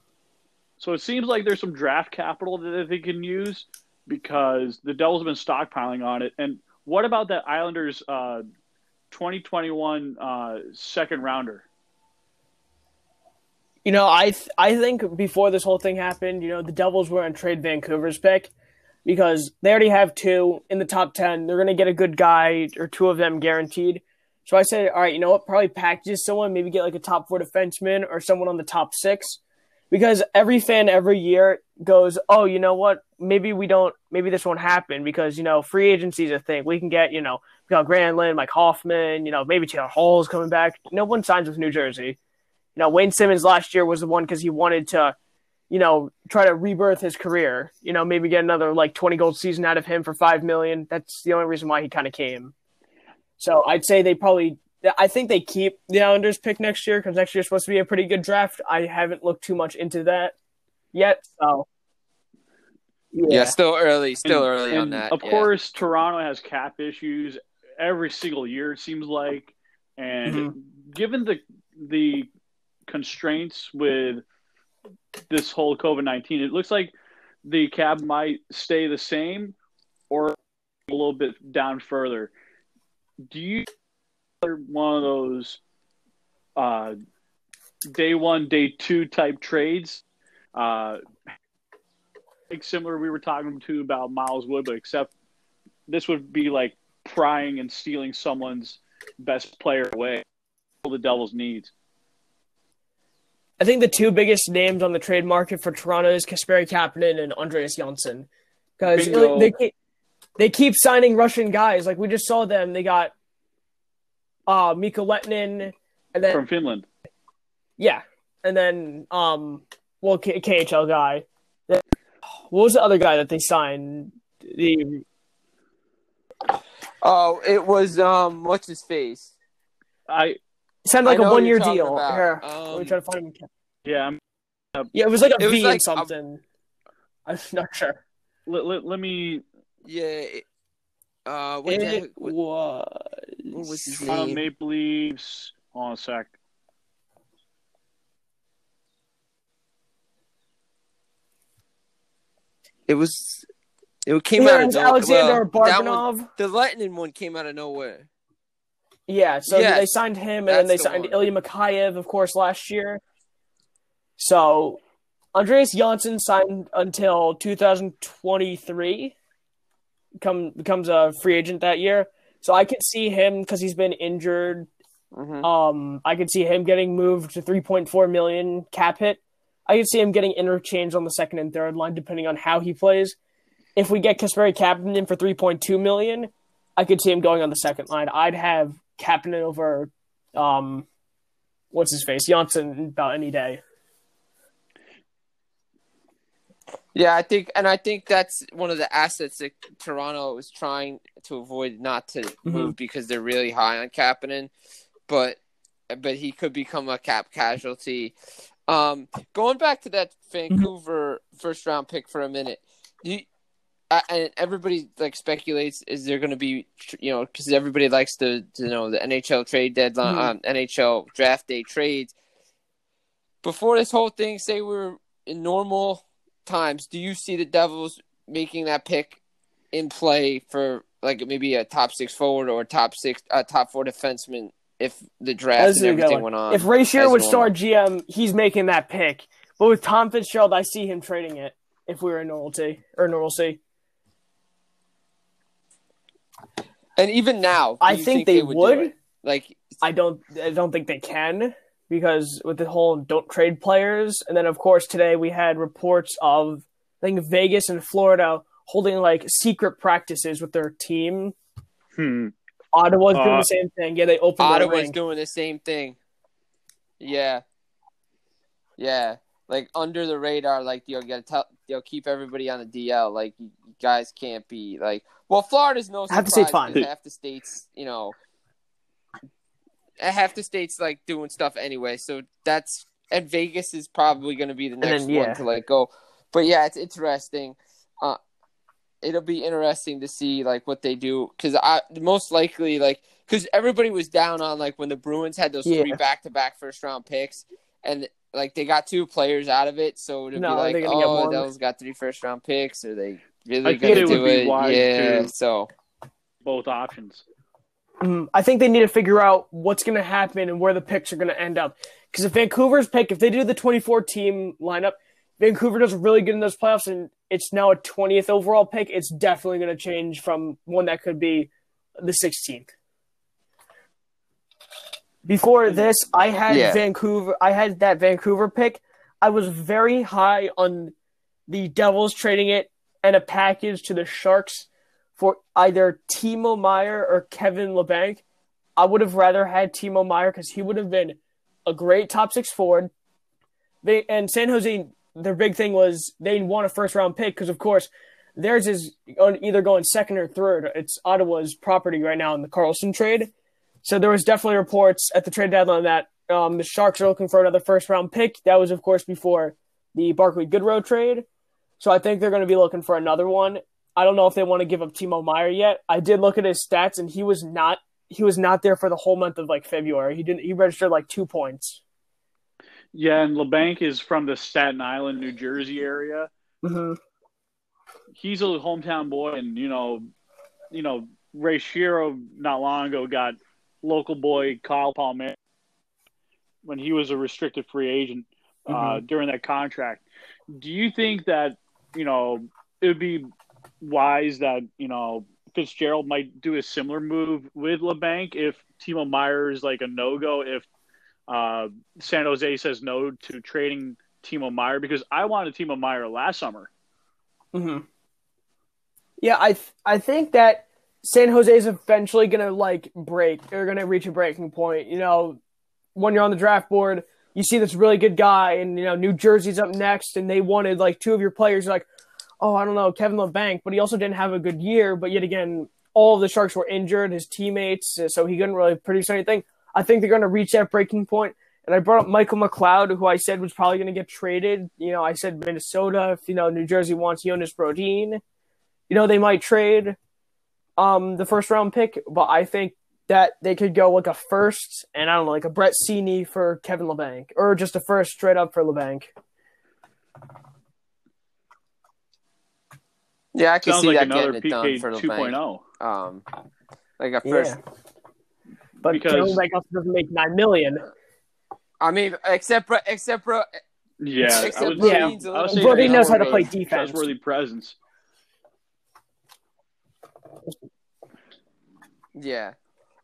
So it seems like there's some draft capital that they can use because the Devils have been stockpiling on it. And what about that Islanders uh, 2021 uh, second rounder? You know, I th- I think before this whole thing happened, you know, the Devils were going to trade Vancouver's pick because they already have two in the top 10. They're going to get a good guy or two of them guaranteed. So I said, all right, you know what? Probably packages someone, maybe get like a top four defenseman or someone on the top six. Because every fan every year goes, oh, you know what? Maybe we don't, maybe this won't happen because, you know, free agency is a thing. We can get, you know, we got Granlund, Mike Hoffman, you know, maybe Taylor Hall's coming back. No one signs with New Jersey. You know, Wayne Simmonds last year was the one because he wanted to, you know, try to rebirth his career. You know, maybe get another like twenty gold season out of him for five million. That's the only reason why he kind of came. So I'd say they probably. I think they keep the Islanders pick next year because next year's supposed to be a pretty good draft. I haven't looked too much into that yet, so Yeah, still early, still And- early on that. Of yeah. course, Toronto has cap issues every single year. It seems like, and Mm-hmm. given the the constraints with this whole COVID nineteen, it looks like the cap might stay the same or a little bit down further. Do you one of those uh, day one, day two type trades? Uh, like similar we were talking to about Miles Wood, but except this would be like prying and stealing someone's best player away. All the Devils needs. I think the two biggest names on the trade market for Toronto is Kasperi Kapanen and Andreas Johnsson because they they keep signing Russian guys. Like we just saw them. They got uh Mikko Lehtonen and then from Finland. yeah, and then um well K- KHL guy. Then- What was the other guy that they signed? The Oh, it was um, what's his face? I signed like I a one year deal. about. Here, Um, let me try to find him. yeah. I'm, Yeah, it was like a it was like and something. I'm not sure. let, let, let me. Yeah. It, uh, what, the It heck- what, was. What was his Toronto name? Maple Leafs. Hold on a sec. It was. It came out of nowhere. Alexander well, that one- Barabanov. the Lightning one came out of nowhere. Yeah, so Yes, they signed him, and then they the signed one. Ilya Mikheyev, of course, last year. So Andreas Johnsson signed until 2023. Come becomes a free agent that year. So I could see him because he's been injured. Mhm. Um, I could see him getting moved to 3.4 million cap hit. I could see him getting interchanged on the second and third line depending on how he plays. If we get Kasperi Kapanen for 3.2 million, I could see him going on the second line. I'd have Kapanen over, um, what's his face, Johnsson about any day. Yeah, I think, and I think that's one of the assets that Toronto is trying to avoid not to Mm-hmm. move because they're really high on Kapanen, but but he could become a cap casualty. Um, going back to that Vancouver first round pick for a minute, you, uh, and everybody like speculates is there going to be you know because everybody likes to, to know the NHL trade deadline, Mhm. um, NHL draft day trades. Before this whole thing, say we were in normal times, do you see the Devils making that pick in play for like maybe a top six forward or a top six, uh, top four defenseman if the draft and everything went on? If Ray Shero would start GM, he's making that pick. But with Tom Fitzgerald, I see him trading it if we were in normalcy or normalcy. and even now, I you think they would. would. Like, I don't I don't think they can because with the whole don't trade players and then of course today we had reports of I think Vegas and Florida holding like secret practices with their team. Hmm. Ottawa's doing Uh, the same thing. Yeah, they opened Ottawa's rink. doing the same thing. Yeah, yeah. Like under the radar, like you gotta tell, you'll keep everybody on the DL. Like you you guys can't be like. Well, Florida's no I have to say surprise it's fine. because half the states, you know, half the states like doing stuff anyway. So that's and Vegas is probably going to be the then, next yeah. one to like go. But yeah, it's interesting. Uh, it'll be interesting to see like what they do because I most likely like because everybody was down on like when the Bruins had those Yeah. three back to back first round picks and like they got two players out of it, so to No, be like, they gonna get oh, one? Devils got three first round picks, are they really gonna it would do be it? wise yeah, to- so Both options. Mhm. I think they need to figure out what's going to happen and where the picks are going to end up. Because if Vancouver's pick, if they do the 24 team lineup, Vancouver does really good in those playoffs and it's now a 20th overall pick, it's definitely going to change from one that could be the 16th. Before this, I had Yeah. Vancouver. I had that Vancouver pick. I was very high on the Devils trading it and a package to the Sharks for either Timo Meier or Kevin Labanc. I would have rather had Timo Meier because he would have been a great top six forward. They and San Jose, their big thing was they want a first round pick because of course theirs is on either going second or third. It's Ottawa's property right now in the Carlson trade. So there was definitely reports at the trade deadline that um, the Sharks are looking for another first round pick. That was of course before the Barclay Goodrow trade. So I think they're going to be looking for another one. I don't know if they want to give up Timo Meier yet. I did look at his stats, and he was not he was not there for the whole month of like February. He didn't he registered like two points. Yeah, and Labanc is from the Staten Island, New Jersey area. Mm-hmm. He's a hometown boy, and you know, you know, Ray Shero not long ago got local boy Kyle Palmieri when he was a restricted free agent uh, during that contract. Do you think that you know it would be wise that you know Fitzgerald might do a similar move with Labanc if Timo Meier is like a no go if uh, San Jose says no to trading Timo Meier because I wanted Timo Meier last summer. Mm-hmm. Yeah, I th- I think that San Jose is eventually gonna like break. They're gonna reach a breaking point. You know, when you're on the draft board, you see this really good guy, and you know New Jersey's up next, and they wanted like two of your players. You're like, oh, I don't know, Kevin Labanc, but he also didn't have a good year. But yet again, all of the Sharks were injured, his teammates, uh, so he couldn't really produce anything. I think they're gonna reach that breaking point. And I brought up Michael McLeod, who I said was probably going to get traded. You know, I said Minnesota, if, you know, New Jersey wants Jonas Brodin, you know, they might trade um, the first round pick, but I think that they could go like a first and I don't know, like a Brett Seney for Kevin Labanc or just a first straight up for Labanc. Yeah, I can Sounds see like that another getting it done for the 2.0. Um, like a first. Yeah. But Because- Kevin Labanc also doesn't make nine million. I mean, except for except for Yeah, I Except would Brodin's say, a I would little say bit Brody knows how to play defense. Trustworthy presence. Yeah.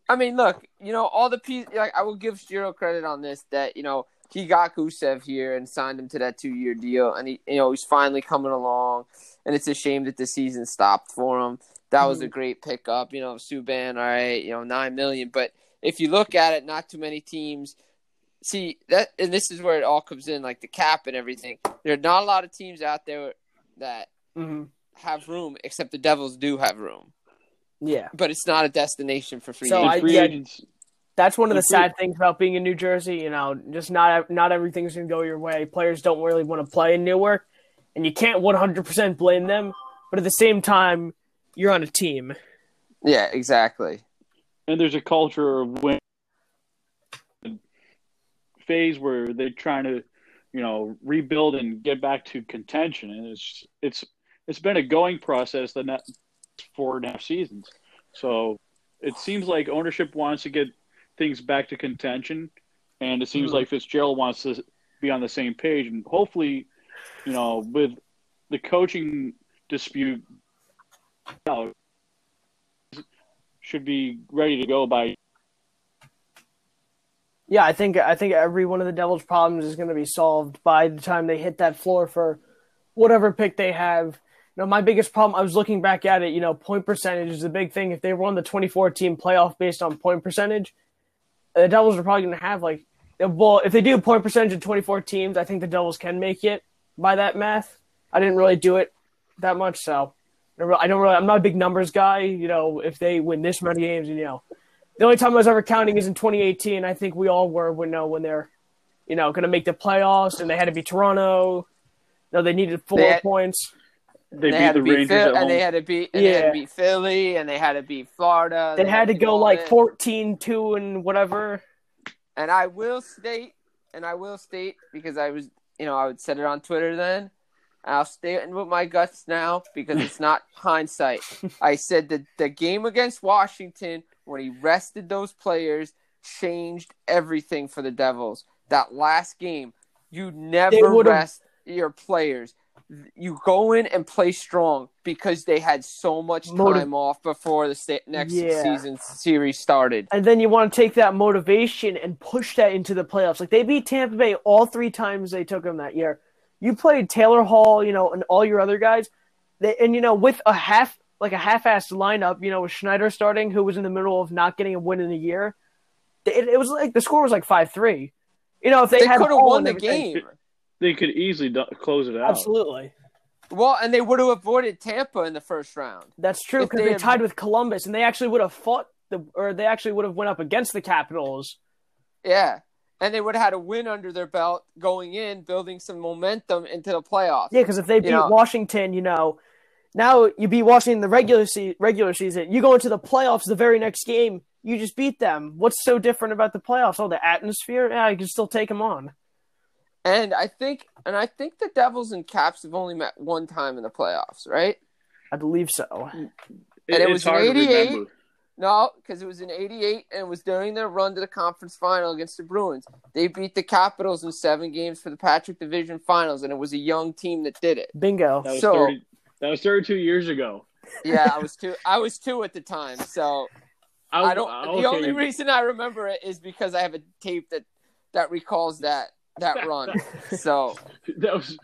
I mean, look, you know, all the pieces, like, I will give Shero credit on this that, you know, he got Gusev here and signed him to that two year deal. And, he, you know, he's finally coming along. And it's a shame that the season stopped for him. That was a great pickup. You know, Subban, all right, you know, 9 million. But if you look at it, not too many teams. See, that, and this is where it all comes in, like the cap and everything. There are not a lot of teams out there that hmm have room, except the Devils do have room. Yeah. But it's not a destination for free So agents. I- free yeah, agents. That's one of the If sad things about being in New Jersey. You know, just not not everything's gonna go your way. Players don't really want to play in Newark, and you can't one hundred percent blame them. But at the same time, you're on a team. Yeah, exactly. and there's a culture of win phase where they're trying to, you know, rebuild and get back to contention, and it's it's it's been a going process the next four and a half seasons. So it seems like ownership wants to get things back to contention, and it seems Mhm. like Fitzgerald wants to be on the same page, and hopefully, you know, with the coaching dispute, know, should be ready to go by Yeah, I think I think every one of the Devils' problems is going to be solved by the time they hit that floor for whatever pick they have. You know, my biggest problem. I was looking back at it. You know, point percentage is the big thing. If they won the 24 team playoff based on point percentage, the Devils are probably going to have like, well, if they do point percentage of 24 teams, I think the Devils can make it by that math. I didn't really do it that much, so I don't really- I don't really. I'm not a big numbers guy. You know, if they win this many games, you know, the only time I was ever counting is in 2018. I think we all were when know when they're, you know, going to make the playoffs and they had to beat Toronto. No, they needed four They had- points. they And beat had the to beat Rangers Phil- at home. and they had to beat and they had Yeah. to beat Philly and they had to beat Florida. They had to do go like 14 2 and whatever. And I will state and I will state because I was, you know, I would set it on Twitter then. I'll state it with my guts now because it's not hindsight. I said that the game against Washington, when he rested those players, changed everything for the Devils. That last game, you never rest your players. You go in and play strong because they had so much Motiv- time off before the sta- next Yeah. season series started. and then you want to take that motivation and push that into the playoffs. Like they beat Tampa Bay all three times they took them that year. You played Taylor Hall, you know, and all your other guys. They, and you know, with a half like a half-assed lineup, you know, with Schneider starting, who was in the middle of not getting a win in a year. It, it was like the score was like five three. You know, if they, They had could have won the game. They could easily do- close it out. Absolutely, Well, and they would have avoided Tampa in the first round. that's true because they they, had- tied with Columbus, and they actually would have fought the, or they actually would have went up against the Capitals. Yeah. And they would have had a win under their belt going in, building some momentum into the playoffs. Yeah, because if they beat know- Washington, you know, now you beat Washington in the regular se- regular season. You go into the playoffs the very next game, you just beat them. What's so different about the playoffs? Oh, the atmosphere. Yeah, you can still take them on. And I think and I think the Devils and Caps have only met one time in the playoffs, right? I believe so. and it was in 88. No, because it was in '88 and it was during their run to the conference final against the Bruins. They beat the Capitals in seven games for the Patrick Division Finals, and it was a young team that did it. Bingo. That was So- 30, that was 32 years ago. Yeah, I was two. I was two at the time, so oh, I don't. okay. The only reason I remember it is because I have a tape that that recalls that that run. So that was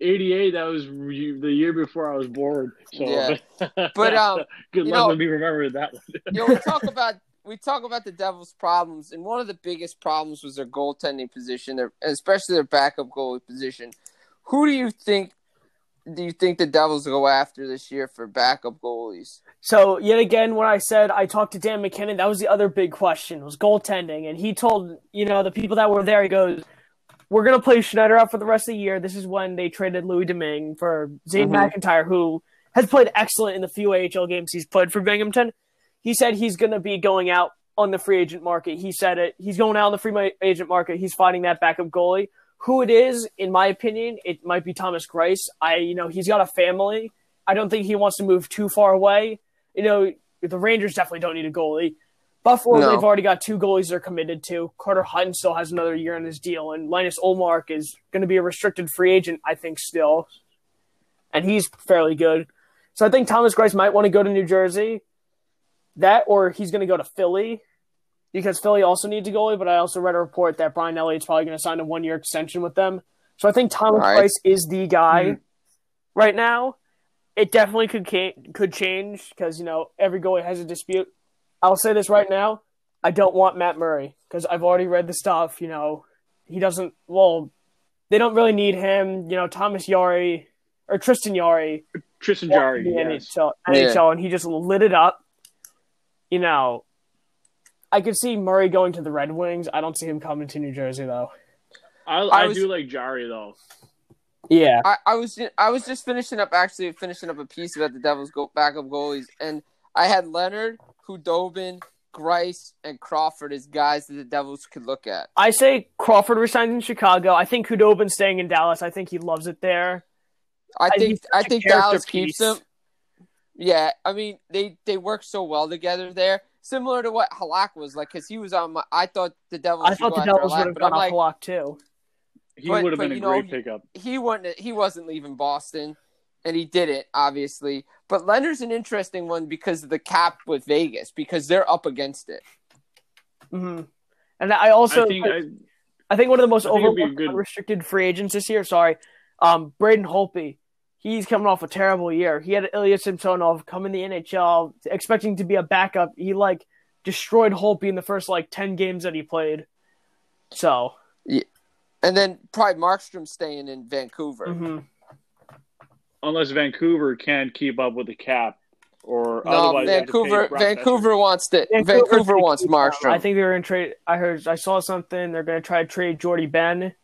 88. That was re- the year before I was born. So, Yeah. But, um, good luck know- with me remembering that one. you know, we talk about we talk about the Devils' problems, and one of the biggest problems was their goaltending position, their, especially their backup goalie position. Who do you think? Do you think the Devils go after this year for backup goalies? So yet again, when I said I talked to Dan MacKinnon, that was the other big question was goaltending, and he told you know the people that were there, he goes, "We're gonna play Schneider out for the rest of the year." This is when they traded Louis Domingue for Zane Mhm. McIntyre, who has played excellent in the few AHL games he's played for Binghamton. He said he's gonna be going out on the free agent market. He said it. He's going out on the free agent market. He's finding that backup goalie. Who it is, in my opinion, it might be Thomas Greiss. I, you know, he's got a family. I don't think he wants to move too far away you know, the Rangers definitely don't need a goalie. Buffalo, No. they've already got two goalies they're committed to. Carter Hutton still has another year on his deal, and Linus Ullmark is going to be a restricted free agent, I think, still. And he's fairly good. So I think Thomas Greiss might want to go to New Jersey. That, or he's going to go to Philly, because Philly also needs a goalie, but I also read a report that Brian Elliott's probably going to sign a one year extension with them. So I think Thomas Right. Greiss is the guy hmm. right now it definitely could ca- could change because you know every goalie has a dispute. I'll say this right now: I don't want Matt Murray because I've already read the stuff. You know, he doesn't. Well, they don't really need him. You know, Thomas Jarry or Tristan Jarry Tristan walked Jarry, yes. NHL, Yeah. NHL, and he just lit it up. You know, I could see Murray going to the Red Wings. I don't see him coming to New Jersey though. I, I I, was- do like Jarry though. Yeah, I, I was I was just finishing up actually finishing up a piece about the Devils' go, backup goalies, and I had Leonard, Khudobin, Greiss, and Crawford as guys that the Devils could look at. I say Crawford resigns in Chicago. I think Khudobin's staying in Dallas. I think he loves it there. I I- think I think Dallas piece. keeps him. Yeah, I mean they they work so well together there, similar to what Halak was like, because he was on my. I thought the Devils. I thought the after Devils Halak, would have but gone I'm off like, a too. He would have been a you know, great pickup. he wasn't he wasn't leaving Boston, and he did it obviously. But Leonard's an interesting one because of the cap with Vegas because they're up against it. hmm And I also I think I, I think one of the most I think it'd be a overlooked good- unrestricted free agents this year. Sorry, um, Braden Holtby. He's coming off a terrible year. He had Ilya Samsonov come in the NHL expecting to be a backup. He like destroyed Holtby in the first like ten games that he played. So, yeah. And then probably Markstrom staying in Vancouver. mhm. unless Vancouver can't keep up with the cap, or No, otherwise they have to pay Vancouver. Vancouver wants to. Vancouver's Vancouver wants keep. Markstrom. I think they're going to trade. I heard. I saw something. They're going to try to trade Jordie Benn.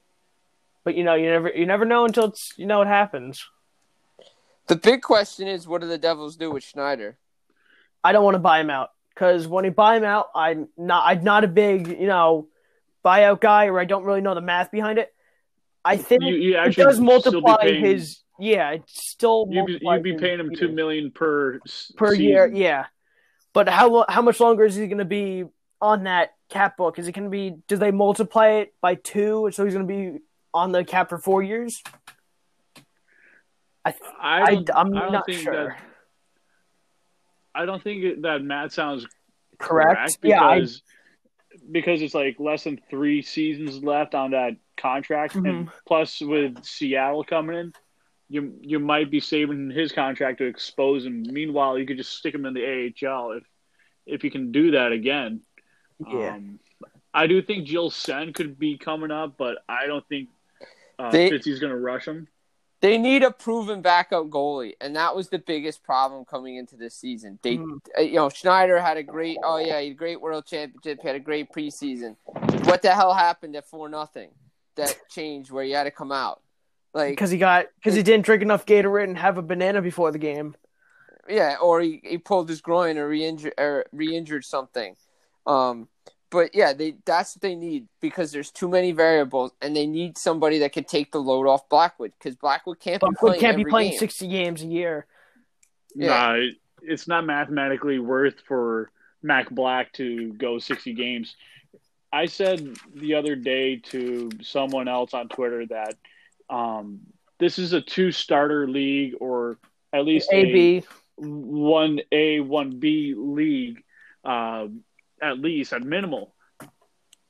But you know, you never you never know until it's you know it happens. The big question is, what do the Devils do with Schneider? I don't want to buy him out because when you buy him out, I'm not. I'm not a big you know buyout guy, or I don't really know the math behind it. I think You, you it actually does multiply paying- his. Yeah, it still You'd be, you'd be paying him two years. million per per season. year. Yeah, but how how much longer is he going to be on that cap book? Is it going to be? Do they multiply it by two, so he's going to be on the cap for four years? I, I I, don't, I'm I don't not think sure. that. I don't think that math sounds Correct? correct Yeah, I- because because it's like less than three seasons left on that contract, and Mhm. plus with Seattle coming in, you you might be saving his contract to expose him. Meanwhile, you could just stick him in the AHL if if you can do that again. Yeah. Um, I do think Gilles Senn could be coming up, but I don't think uh, They- Fitzy's going to rush him. They need a proven backup goalie, and that was the biggest problem coming into this season. They, uh, you know, Schneider had a great, oh yeah, he had a great World Championship, he had a great preseason. What the hell happened at four nothing? That changed where he had to come out, like because he got because he didn't drink enough Gatorade and have a banana before the game. yeah, or he, he pulled his groin or re-injured or re-injured something. Um, but yeah, they that's what they need because there's too many variables, and they need somebody that can take the load off Blackwood because Blackwood can't be playing can't be playing game. sixty games a year. Yeah. Nah, it's not mathematically worth for Mac Black to go 60 games. I said the other day to someone else on Twitter that um, this is a two starter league or at least A B. one A, one B league, uh, at least at minimal.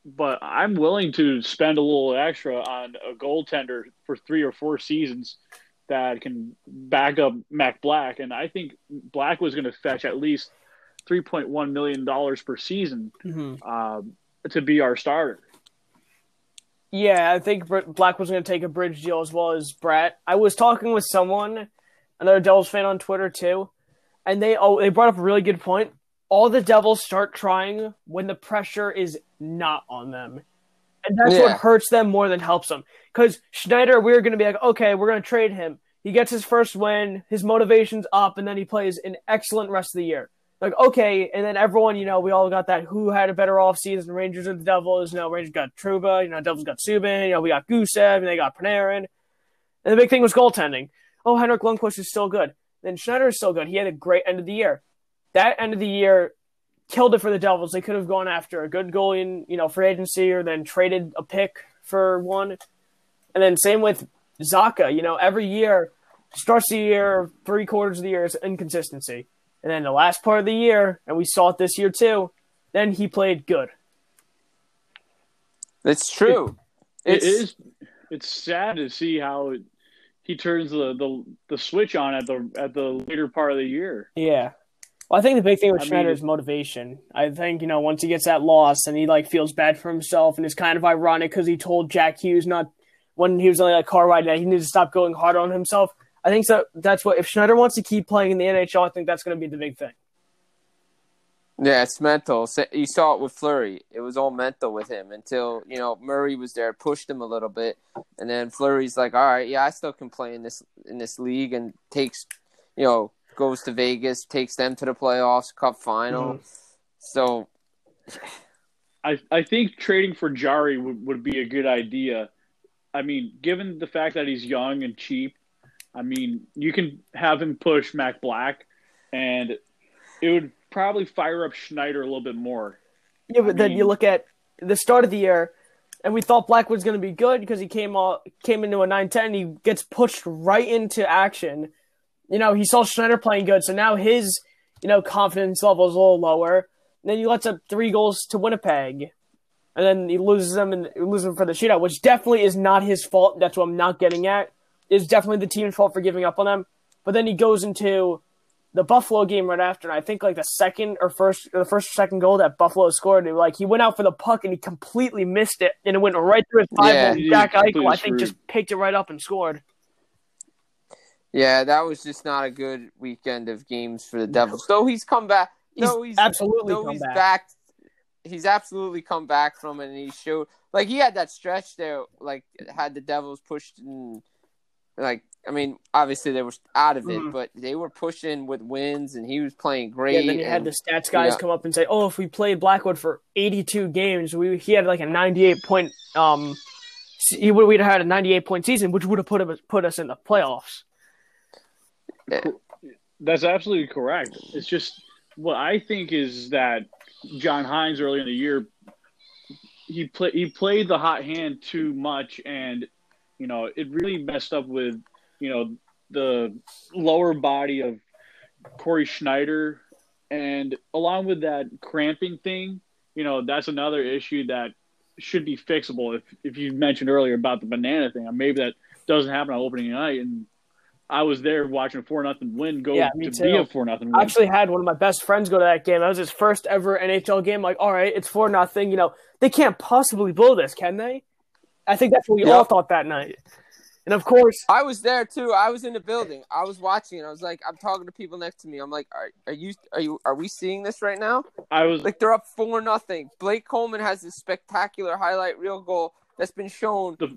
But I'm willing to spend a little extra on a goaltender for three or four seasons that can back up Mac Black, and I think Black was going to fetch at least three point one million dollars per season Mhm. uh, to be our starter. Yeah, I think Black was going to take a bridge deal as well as Brett. I was talking with someone, another Devils fan on Twitter too, and they oh they brought up a really good point. All the Devils start trying when the pressure is not on them, and that's Yeah. what hurts them more than helps them. Because Schneider, we are going to be like, okay, we're going to trade him. He gets his first win, his motivation's up, and then he plays an excellent rest of the year. Like, okay, and then everyone, you know, we all got that who had a better offseason, Rangers or the Devils. You know, Rangers got Trouba, you know, Devils got Subban, you know, we got Gusev, and they got Panarin. And the big thing was goaltending. Oh, Henrik Lundqvist is still good. Then Schneider is still good. He had a great end of the year. That end of the year killed it for the Devils. They could have gone after a good goalie in, you know, free agency or then traded a pick for one. And then same with Zacha. You know, every year, starts the year, three quarters of the year is inconsistency. And then the last part of the year, and we saw it this year too, then he played good. It's true. It It's, is. It's sad to see how it, he turns the, the the switch on at the at the later part of the year. Yeah. Well, I think the big thing with I Schneider mean- is motivation. I think, you know, once he gets that loss and he, like, feels bad for himself, and it's kind of ironic because he told Jack Hughes not, when he was on that car ride, that he needed to stop going hard on himself. I think so. That's what, if Schneider wants to keep playing in the NHL, I think that's going to be the big thing. yeah, it's mental. You saw it with Fleury. It was all mental with him until you know Murray was there, pushed him a little bit, and then Fleury's like, "All right, yeah, I still can play in this in this league," and takes, you know, goes to Vegas, takes them to the playoffs, Cup final. Mm-hmm. So I I think trading for Jarry would, would be a good idea. I mean, given the fact that he's young and cheap, I mean, you can have him push Mac Black, and it would probably fire up Schneider a little bit more. Yeah, but I then mean- you look at the start of the year, and we thought Black was going to be good because he came all, came into a 9-10. He gets pushed right into action. You know, he saw Schneider playing good, so now his you know confidence level is a little lower. And then he lets up three goals to Winnipeg, and then he loses them and loses them for the shootout, which definitely is not his fault. That's what I'm not getting at. It's definitely the team's fault for giving up on them. But then he goes into the Buffalo game right after, and I think like the second or first, or the first or second goal that Buffalo scored, it, like he went out for the puck and he completely missed it, and it went right through his five. Yeah. Jack Eichel, I think, just picked it right up and scored. Yeah, that was just not a good weekend of games for the Devils. Though he's come back. He's no, he's absolutely though come he's back. back. He's absolutely come back from it, and he showed like he had that stretch there, like had the Devils pushed and Like, I mean, obviously they were out of it, Mhm. but they were pushing with wins, and he was playing great. Yeah, then you had the stats guys yeah. come up and say, "Oh, if we played Blackwood for 82 games, we he had like a 98 point um he would we'd have had a 98 point season, which would have put him put us in the playoffs." That's absolutely correct. It's just what I think is that John Hynes early in the year he play he played the hot hand too much and you know it really messed up with you know the lower body of Cory Schneider and along with that cramping thing, you know, that's another issue that should be fixable. If if you mentioned earlier about the banana thing, maybe that doesn't happen on opening night and I was there watching a four nothing win go Yeah, me to too. be a four nothing I win. actually had one of my best friends go to that game. That was his first ever NHL game. Like, all right, it's four nothing. You know, they can't possibly blow this, can they? I think that's what we Yeah. all thought that night. And of course, I was there too. I was in the building. I was watching. And I was like, I'm talking to people next to me. I'm like, are, are you are you are we seeing this right now? I was Like they're up four nothing. Blake Coleman has this spectacular highlight reel goal that's been shown The-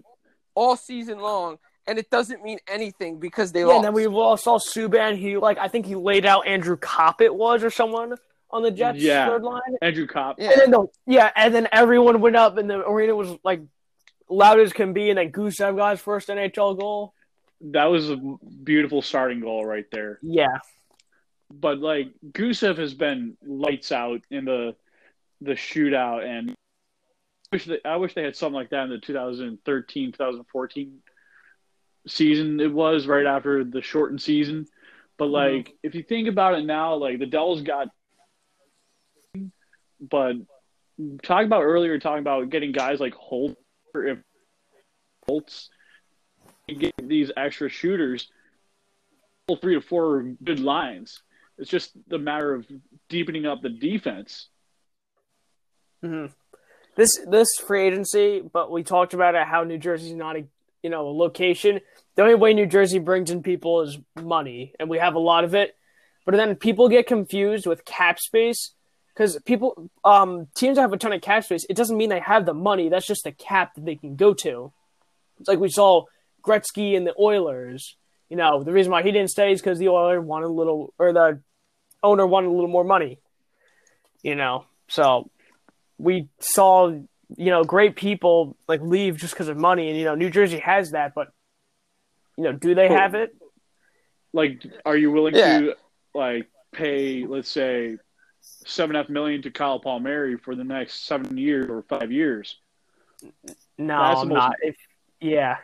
all season long, and it doesn't mean anything because they yeah, lost. and then we all saw Subban. He like I think he laid out Andrew Copp. It was or someone on the Jets Yeah. third line. Andrew Copp. yeah. And then the, yeah, and then everyone went up, and the arena was like loud as can be. And then Gusev got his first NHL goal. That was a beautiful starting goal right there. Yeah, But like Gusev has been lights out in the the shootout, and I wish they, I wish they had something like that in the 2013 2014 season. It was right after the shortened season. But like, if you think about it now, like the Devils got, but talking about earlier, talking about getting guys like Holt, if Holtz get these extra shooters, three to four good lines. It's just the matter of deepening up the defense. hmm this this free agency, but we talked about it how New Jersey's not a you know a location. The only way New Jersey brings in people is money, and we have a lot of it. But then people get confused with cap space because people um teams have a ton of cap space. It doesn't mean they have the money. That's just the cap that they can go to. It's like we saw Gretzky and the Oilers. You know the reason why he didn't stay is because the Oilers wanted a little, or the owner wanted a little more money. You know, so we saw you know great people like leave just because of money, and you know New Jersey has that, but you know do they have it? Like, are you willing Yeah. to like pay, let's say, seven and a half million to Kyle Palmieri for the next seven years or five years? No, That's the I'm most- not. If yeah,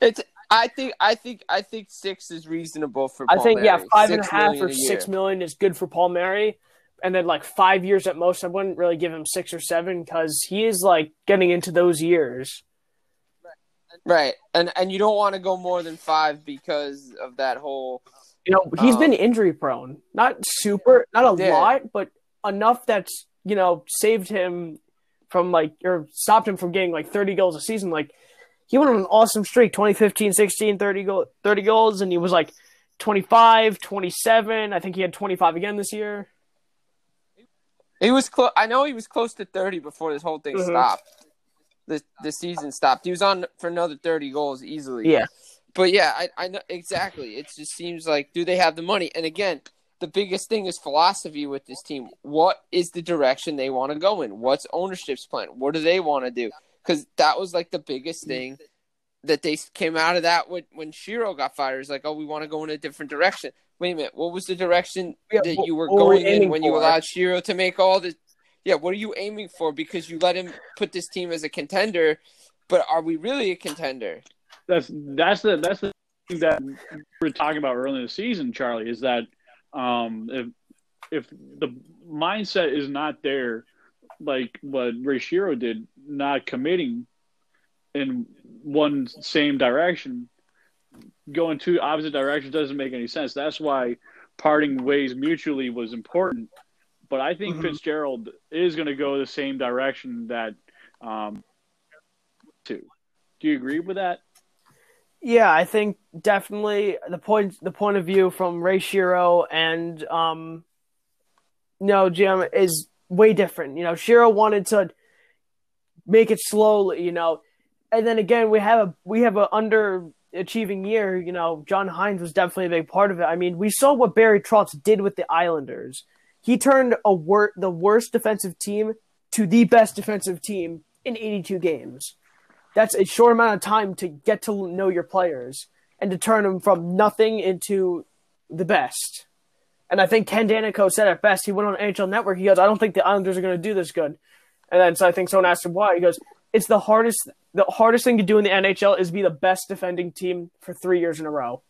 It's. I think. I think. I think six is reasonable for. I think yeah, Palmieri. five and a Six half million or a six is good for Palmieri, and then like five years at most. I wouldn't really give him six or seven because he is like getting into those years. Right, and and you don't want to go more than five because of that whole. You know, he's Um, been injury prone. Not super, not a Yeah. lot, but enough that's, you know, saved him from like, or stopped him from getting like 30 goals a season. Like, he went on an awesome streak 2015, 16, 30, goal, 30 goals, and he was like 25, 27. I think he had 25 again this year. He was close. I know he was close to thirty before this whole thing Mhm. stopped. The the season stopped. He was on for another thirty goals easily. Yeah. But yeah, I, I know exactly. It just seems like do they have the money? And again, the biggest thing is philosophy with this team. What is the direction they want to go in? What's ownership's plan? What do they want to do? Because that was like the biggest thing that they came out of that when when Shero got fired. It's like, oh, we want to go in a different direction. Wait a minute, what was the direction that you were going in when you allowed Shero to make all the? Yeah, what are you aiming for? Because you let him put this team as a contender, but are we really a contender? That's that's the that's the thing that we were talking about early in the season, Charlie. Is that um, if if the mindset is not there, like what Ray Shero did, not committing in one same direction, going two opposite directions doesn't make any sense. That's why parting ways mutually was important. But I think Mhm. Fitzgerald is going to go the same direction that um, to. Do you agree with that? Yeah, I think definitely the point the point of view from Ray Shero and um no Jim is way different. You know, Shero wanted to make it slowly, you know. And then again we have a we have a under achieving year, you know, John Hynes was definitely a big part of it. I mean, we saw what Barry Trotz did with the Islanders. He turned a wor- the worst defensive team to the best defensive team in 82 games. That's a short amount of time to get to know your players and to turn them from nothing into the best. And I think Ken Daneyko said it best. He went on NHL Network. He goes, "I don't think the Islanders are going to do this good." And then so I think someone asked him why. He goes, "It's the hardest. The hardest thing to do in the NHL is be the best defending team for three years in a row,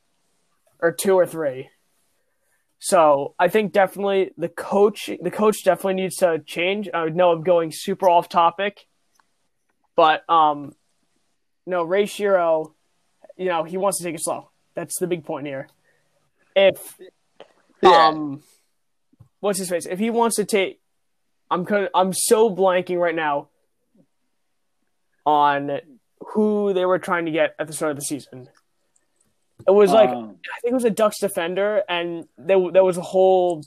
or two or three. So I think definitely the coach, the coach definitely needs to change. I know I'm going super off topic, but um, no, Ray Shero, you know, he wants to take it slow. That's the big point here. If Yeah. um, what's his face? If he wants to take, I'm kind I'm so blanking right now on who they were trying to get at the start of the season. It was like Um, I think it was a Ducks defender, and there there was a whole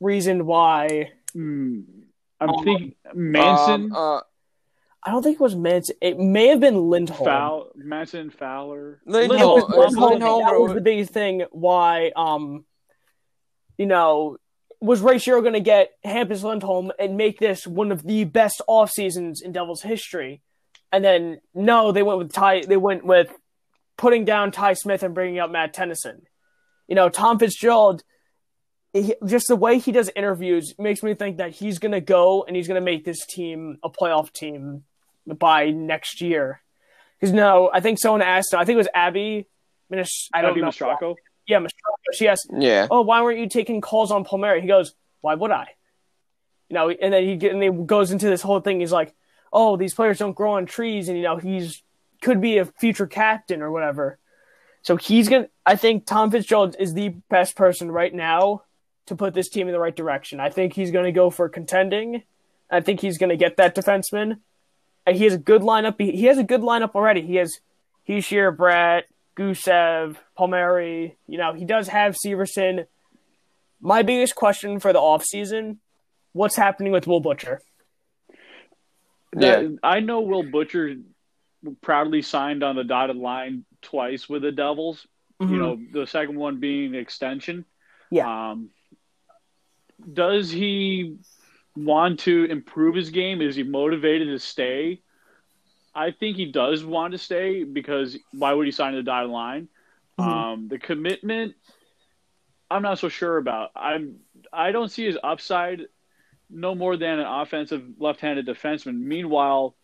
reason why. hmm, I'm Um, thinking Manson, Um, uh, I don't think it was Manson. It may have been Lindholm. Foul, Manson, Fowler. Lindholm. Was Lindholm- was Lindholm. Lindholm That was the biggest thing. Why, um, you know, was Ray Shero going to get Hampus Lindholm and make this one of the best off seasons in Devils history? And then no, they went with Ty. They went with putting down Ty Smith and bringing up Matt Tennyson. You know, Tom Fitzgerald. He, just the way he does interviews makes me think that he's going to go and he's going to make this team a playoff team by next year. Because no, I think someone asked. I think it was Abby. Minis- I don't Abby know. Mastracco. Yeah, Mastracco. She asked, yeah. "Oh, why weren't you taking calls on Palmieri?" He goes, "Why would I?" You know, and then he get, and he goes into this whole thing. He's like, "Oh, these players don't grow on trees," and you know, he's could be a future captain or whatever. So he's gonna. I think Tom Fitzgerald is the best person right now to put this team in the right direction. I think he's going to go for contending. I think he's going to get that defenseman. And he has a good lineup. He, he has a good lineup already. He has Hischier, Brett, Gusev, Palmieri. You know, he does have Severson. My biggest question for the offseason, what's happening with Will Butcher? Yeah. I know Will Butcher proudly signed on the dotted line twice with the Devils. You know, the second one being extension. Yeah. Um, does he want to improve his game? Is he motivated to stay? I think he does want to stay because why would he sign the dotted line? Mhm. Um, the commitment, I'm not so sure about. I'm I don't see his upside no more than an offensive left-handed defenseman. Meanwhile,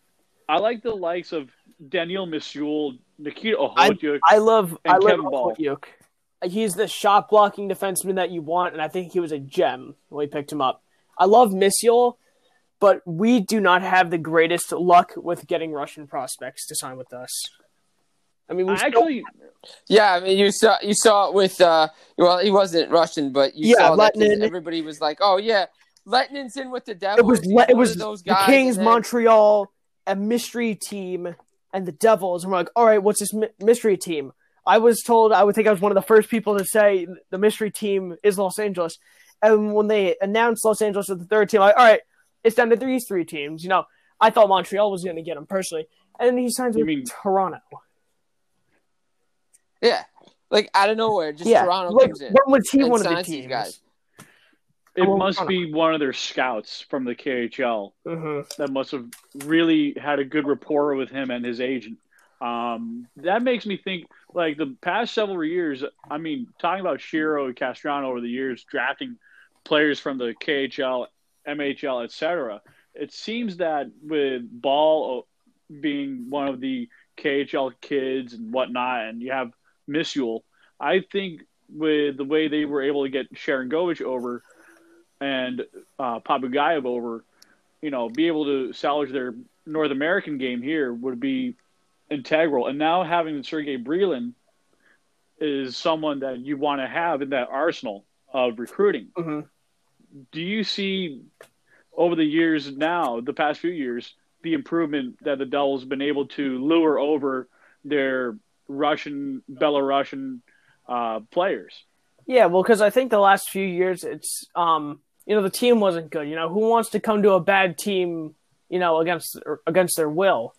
I like the likes of Daniil Misyul, Nikita Okhotyuk. I love And I love Kevin Bahl. Okhotyuk. He's the shot blocking defenseman that you want, and I think he was a gem when we picked him up. I love Misyul, but we do not have the greatest luck with getting Russian prospects to sign with us. I mean, we I still- actually, Yeah, I mean, you saw you saw it with uh, well, he wasn't Russian, but you Yeah, saw that everybody was like, "Oh yeah, Lehtonen's in with the Devils." it was le- it was of those the Kings, and then- Montreal, a mystery team, and the Devils, and we're like, all right, what's this my- mystery team? I was told I would think I was one of the first people to say the mystery team is Los Angeles, and when they announced Los Angeles as the third team, I'm like, all right, it's down to these three teams. You know, I thought Montreal was going to get him personally, and he signs You with mean- Toronto. Yeah, like out of nowhere, just yeah, Toronto like comes in. when was he and one of the teams? guys. It Well, must be one of their scouts from the KHL hmm that must have really had a good rapport with him and his agent. Um, that makes me think like the past several years. I mean, talking about Shero and Castrano over the years, drafting players from the KHL, MHL, etc. It seems that with Bahl being one of the KHL kids and whatnot, and you have Misyul, I think with the way they were able to get Sharangovich over and uh, Popugaev over, you know, be able to salvage their North American game here would be integral. And now having Sergey Brylin is someone that you want to have in that arsenal of recruiting. hmm Do you see over the years now, the past few years, the improvement that the Devils been able to lure over their Russian, Belarusian uh, players? Yeah, well, because I think the last few years, it's um, you know, the team wasn't good. You know, who wants to come to a bad team, you know, against against their will?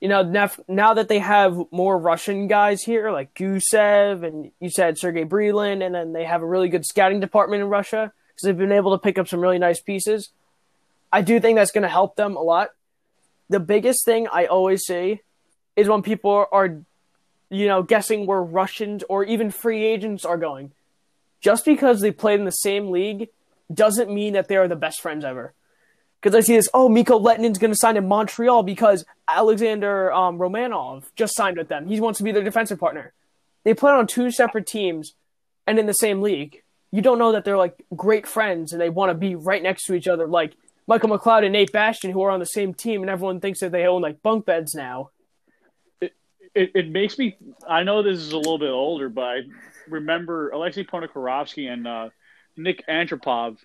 you know, nef- now that they have more Russian guys here, like Gusev and you said Sergey Brylin, and then they have a really good scouting department in Russia because they've been able to pick up some really nice pieces. I do think that's going to help them a lot. The biggest thing I always see is when people are, you know, guessing where Russians or even free agents are going. Just because they played in the same league doesn't mean that they are the best friends ever. Because I see this, oh, Mikko Lehtonen's going to sign in Montreal because Alexander um, Romanov just signed with them. He wants to be their defensive partner. They play on two separate teams and in the same league. You don't know that they're like great friends and they want to be right next to each other, like Michael McLeod and Nate Bastian, who are on the same team, and everyone thinks that they own like bunk beds now. it, it makes me. I know this is a little bit older, but I remember Alexei Ponikarovsky and uh, Nick Antropov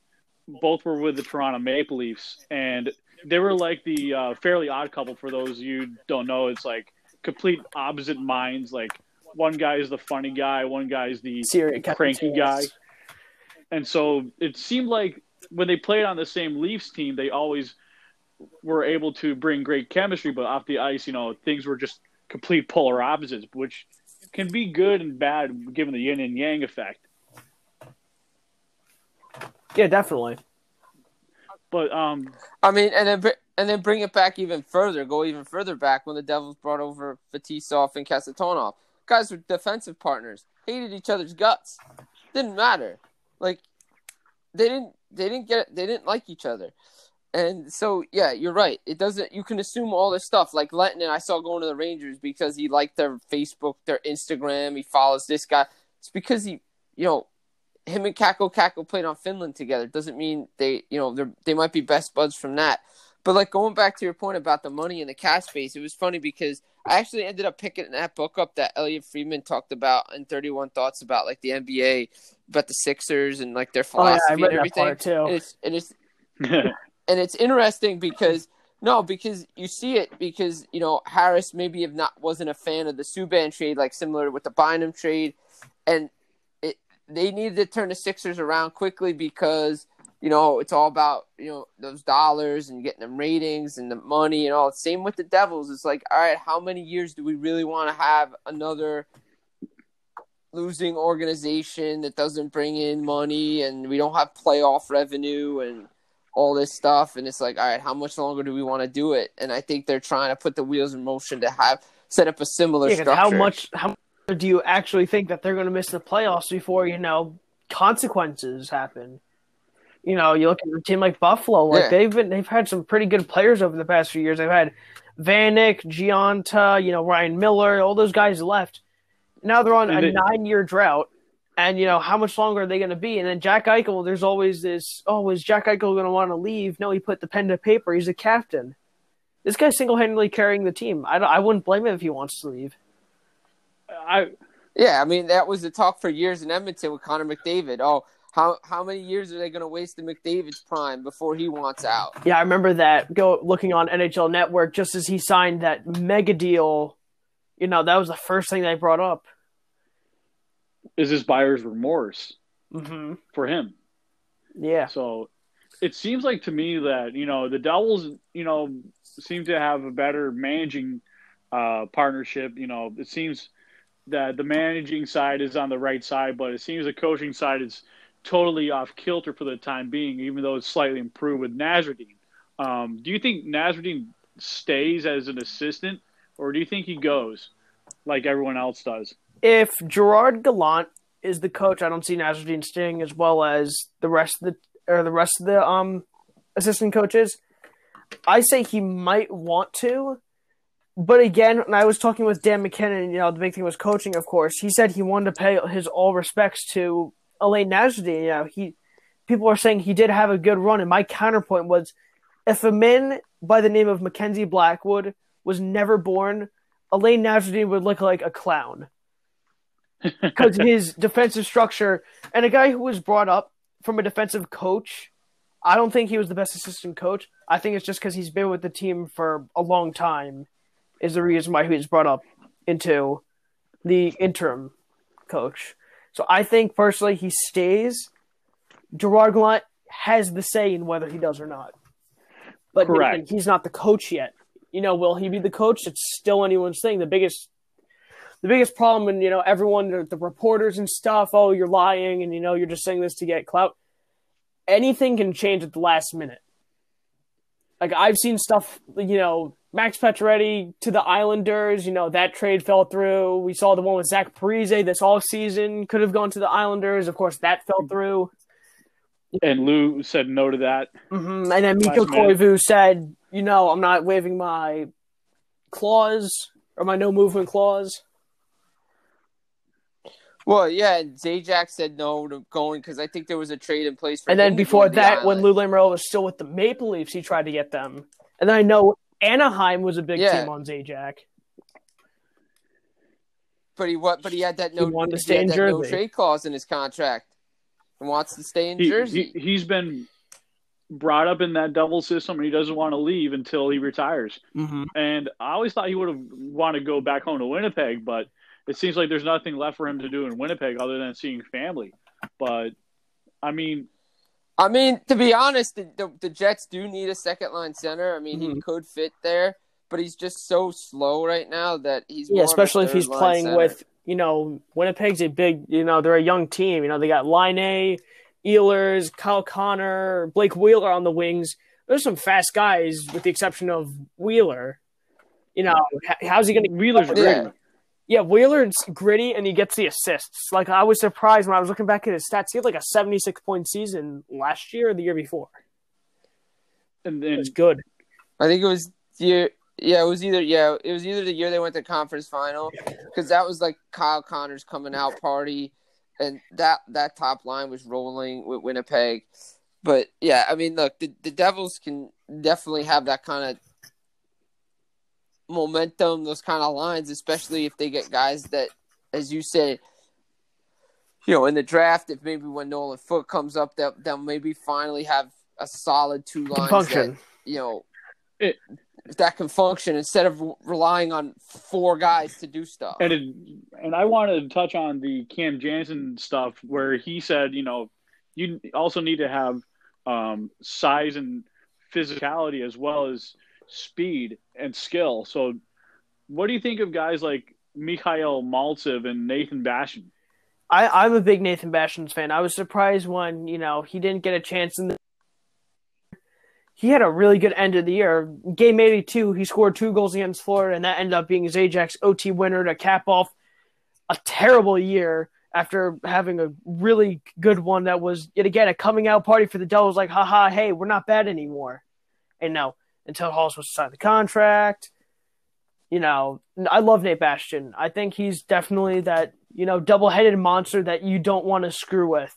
both were with the Toronto Maple Leafs, and they were like the uh, fairly odd couple. For those you don't know, it's like complete opposite minds. Like one guy is the funny guy, one guy is the Serious cranky guy, and so it seemed like when they played on the same Leafs team, they always were able to bring great chemistry, but off the ice, you know, things were just complete polar opposites, which can be good and bad given the yin and yang effect. Yeah, definitely. But um, I mean, and then and then bring it back even further. Go even further back when the Devils brought over Fetisov and Kasatonov. Guys were defensive partners, hated each other's guts. Didn't matter. Like they didn't they didn't get they didn't like each other. And so yeah, you're right. It doesn't you can assume all this stuff. Like Lenton and I saw going to the Rangers because he liked their Facebook, their Instagram, he follows this guy. It's because he you know, him and Kakko Kakko played on Finland together. Doesn't mean they you know, they they might be best buds from that. But like going back to your point about the money and the cash space, it was funny because I actually ended up picking that book up that Elliotte Friedman talked about in 31 Thoughts about like the NBA, about the Sixers and like their Oh yeah, philosophy I read and that everything. part too. And it's and it's and it's interesting because no, because you see it because you know Harris maybe if not wasn't a fan of the Subban trade, like similar with the Bynum trade, and it they needed to turn the Sixers around quickly because you know it's all about you know those dollars and getting them ratings and the money and all. Same with the Devils. It's like all right, how many years do we really want to have another? losing organization that doesn't bring in money and we don't have playoff revenue and all this stuff and it's like all right how much longer do we want to do it and i think they're trying to put the wheels in motion to have set up a similar Yeah, structure how much how much do you actually think that they're going to miss the playoffs before you know consequences happen? You know, you look at a team like Buffalo, like Yeah. they've been they've had some pretty good players over the past few years. They've had Vanek, Gionta, you know Ryan Miller, all those guys left. Now they're on a nine year drought. And you know how much longer are they going to be? And then Jack Eichel, there's always this. Oh, is Jack Eichel going to want to leave? No, he put the pen to paper. He's a captain. This guy's single handedly carrying the team. I, don't- I wouldn't blame him if he wants to leave. I yeah i mean that was the talk for years in edmonton with connor mcdavid oh how how many years are they going to waste in mcdavid's prime before he wants out Yeah, I remember that. Go looking on NHL Network just as he signed that mega deal. You know, that was the first thing they brought up. is this buyer's remorse hmm for him. Yeah, So it seems like to me that you know the Devils, you know, seem to have a better managing uh, partnership. You know, it seems that the managing side is on the right side, but it seems the coaching side is totally off kilter for the time being, even though it's slightly improved with Nasreddine. Um, do you think Nasreddine stays as an assistant, or do you think he goes like everyone else does? if Gerard Gallant is the coach, I don't see Nasreddine staying as well as the rest of the or the rest of the um assistant coaches. I say he might want to, but again, when I was talking with Dan MacKinnon, you know, the big thing was coaching, of course. He said he wanted to pay his all respects to Alain Nasreddine. You know, he people are saying he did have a good run, and my counterpoint was if a man by the name of Mackenzie Blackwood was never born, Alain Nasreddine would look like a clown because his defensive structure and a guy who was brought up from a defensive coach. I don't think he was the best assistant coach. I think it's just because he's been with the team for a long time is the reason why he was brought up into the interim coach. So I think personally he stays. Gerard Gallant has the say in whether he does or not. But Correct. he's not the coach yet. you know, will he be the coach? It's still anyone's thing. The biggest the biggest problem and you know everyone the, the reporters and stuff oh you're lying and you know you're just saying this to get clout anything can change at the last minute like i've seen stuff you know max Pacioretty to the islanders you know that trade fell through we saw the one with zach Parise this all season could have gone to the islanders of course that fell through And Lou said no to that. hmm and then Miko Last. Koivu said you know i'm not waiving my clause or my no movement clause Well, yeah, and Zajac said no to going because I think there was a trade in place for And then before go to the that, when. Lou Lamoriello was still with the Maple Leafs, he tried to get them. And then I know Anaheim was a big Yeah. team on Zajac. but he what? But he had that no, wanted to he stay had in that no trade clause in his contract, and wants to stay in He, Jersey. he he's been brought up in that double system, and he doesn't want to leave until he retires. Mm-hmm. And I always thought he would have wanted to go back home to Winnipeg, but it seems like there's nothing left for him to do in Winnipeg other than seeing family. But I mean, I mean, to be honest, the, the, the Jets do need a second line center. I mean, he Mhm. could fit there, but he's just so slow right now that he's Yeah, more of a especially if he's playing center. with, you know, Winnipeg's a big, you know, they're a young team. You know, they got Line A, Ehlers, Kyle Connor, Blake Wheeler on the wings. There's some fast guys, with the exception of Wheeler. You know, how's he going to Wheeler's Yeah. Great. Yeah, Wheeler's gritty and he gets the assists. Like I was surprised when I was looking back at his stats. He had like a seventy-six point season last year or the year before. And It was good. I think it was the year. Yeah, it was either yeah, it was either the year they went to conference final because that was like Kyle Connor's coming out party, and that that top line was rolling with Winnipeg. But yeah, I mean, look, the the Devils can definitely have that kind of momentum, those kind of lines, especially if they get guys that, as you say, you know, in the draft, if maybe when Nolan Foote comes up, that they'll maybe finally have a solid two lines that you know It- that can function instead of relying on four guys to do stuff. And it, and I wanted to touch on the Cam Janssen stuff where he said, you know, you also need to have um, size and physicality as well as speed and skill. So, what do you think of guys like Mikhail Maltsev and Nathan Bastian? I, I'm a big Nathan Bastian's fan. I was surprised when, you know, he didn't get a chance in the he had a really good end of the year. Game 82, he scored two goals against Florida, and that ended up being his Ajax OT winner to cap off a terrible year after having a really good one that was, yet again, a coming out party for the Devils. Like, haha, hey, we're not bad anymore. And no, until Hall's was to sign the contract. You know, I love Nate Bastian. I think he's definitely that, you know, double headed monster that you don't want to screw with.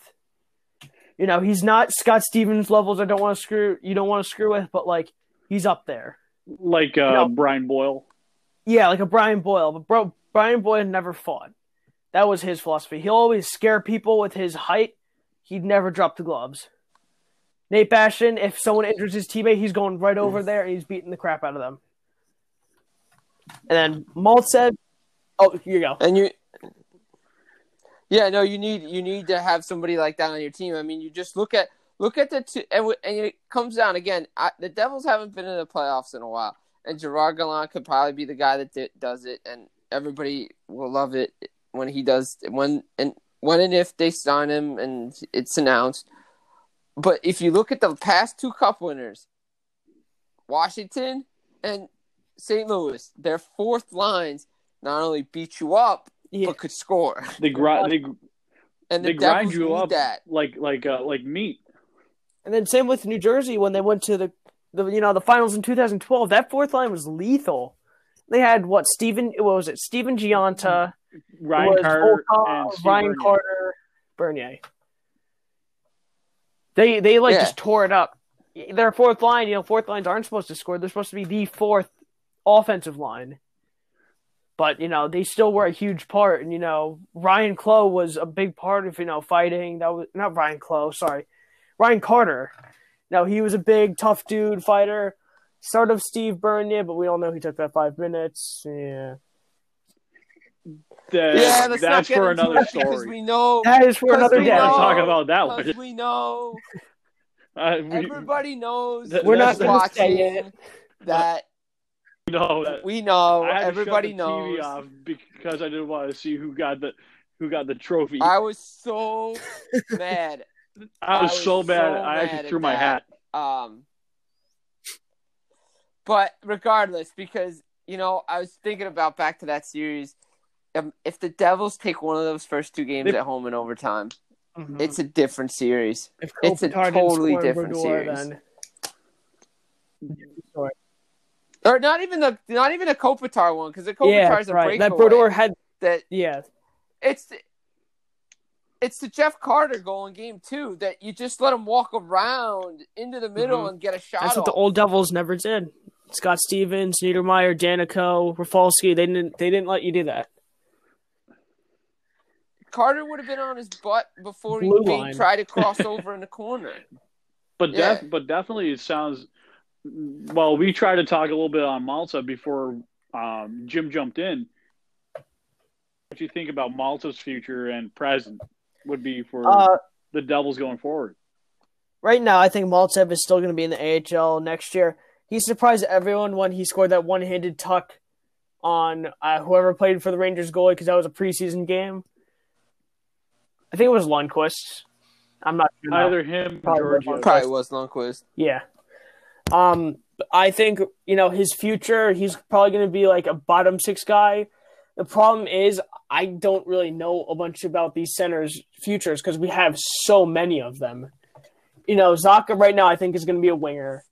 You know, he's not Scott Stevens levels I don't want to screw you don't want to screw with, but like he's up there. Like uh, No. Brian Boyle. Yeah, like a Brian Boyle. But bro Brian Boyle never fought. That was his philosophy. He'll always scare people with his height. He'd never drop the gloves. Nate Bastian, if someone injures his teammate, he's going right over mm. there and he's beating the crap out of them. And then Malt said, oh, here you go. And you, yeah, no, you need you need to have somebody like that on your team. I mean, you just look at look at the two, and, and it comes down again. I, the Devils haven't been in the playoffs in a while, and Gerard Gallant could probably be the guy that di- does it, and everybody will love it when he does when and when and if they sign him and it's announced. But if you look at the past two Cup winners, Washington and St. Louis, their fourth lines not only beat you up Yeah. but could score. They grind. They, And the they grind you need up that. like like uh, like meat. And then same with New Jersey when they went to the, the you know the finals in 2012. That fourth line was lethal. They had what Steven what was it? Stephen Gionta, Ryan Carter Volkov, and Ryan Bernier. Carter, Bernier. They they like Yeah. just tore it up. Their fourth line, you know, fourth lines aren't supposed to score. They're supposed to be the fourth offensive line. But you know they still were a huge part, and you know Ryan Clowe was a big part of you know fighting. That was not Ryan Clowe, sorry, Ryan Carter. Now he was a big, tough dude fighter. Sort of Steve Bernier, but we all know he took that five minutes. Yeah, That- Yeah, let's not that's get for into another it because story. we know. that is for another we day. We're know- talking about that one. We know Uh, we- everybody knows. Th- We're not going to watching it. that know that. We know. I had to Everybody shut the knows. TV off because I didn't want to see who got the who got the trophy. I was so mad. I was, I was so mad. so I actually threw my that. hat. Um, but regardless, because you know, I was thinking about back to that series. Um, if the Devils take one of those first two games They- at home in overtime, Mhm. it's a different series. it's a totally different series. then- Or not even the not even a Kopitar one because the Kopitar's yeah, a right. breakaway. That Brodeur had, that yeah, it's the, it's the Jeff Carter goal in game two that you just let him walk around into the middle Mhm. and get a shot. that's what the old Devils never did. Scott Stevens, Niedermayer, Daneyko, Rafalski, they didn't they didn't let you do that. Carter would have been on his butt before he Blue made- line. tried to cross over in the corner. But Yeah. def- but definitely it sounds. Well, we tried to talk a little bit on Malta before um, Jim jumped in. What do you think about Malta's future and present would be for Uh, the Devils going forward? right now, I think Maltsev is still going to be in the AHL next year. He surprised everyone when he scored that one-handed tuck on uh, whoever played for the Rangers goalie because that was a preseason game. I think it was Lundqvist. I'm not sure. now. Either him or Probably Georgia. Probably was Lundqvist. Yeah. Um, I think you know his future. He's probably going to be like a bottom six guy. The problem is I don't really know a bunch about these centers' futures because we have so many of them. You know, Zacha right now I think is going to be a winger.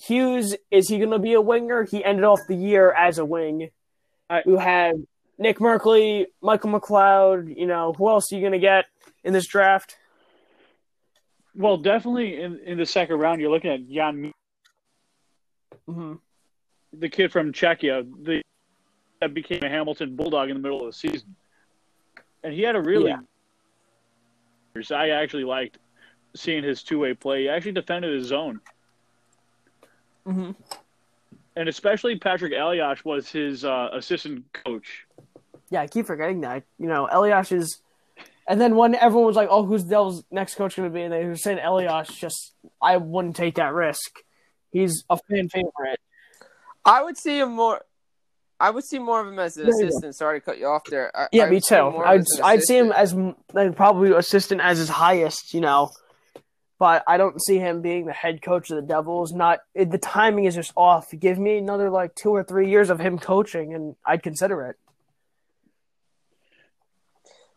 Hughes is he going to be a winger? He ended off the year as a wing. I- you have Nick Merkley, Michael McLeod. You know who else are you going to get in this draft? Well, definitely in, in the second round, you're looking at Jan, hmm the kid from Czechia, the that became a Hamilton Bulldog in the middle of the season, and he had a really. I actually liked seeing his two way play. He actually defended his zone, hmm and especially Patrick Elias was his uh, assistant coach. Yeah, I keep forgetting that. You know, Elias is, and then when everyone was like, "Oh, who's Devils' next coach going to be?" and they were saying Elias, just I wouldn't take that risk. He's a fan favorite. I would see him more. I would see more of him as an There you go. assistant. Sorry to cut you off there. I, Yeah, I me too. I'd I'd see him as like probably assistant as his highest. You know, but I don't see him being the head coach of the Devils. Not it, the timing is just off. Give me another like two or three years of him coaching, and I'd consider it.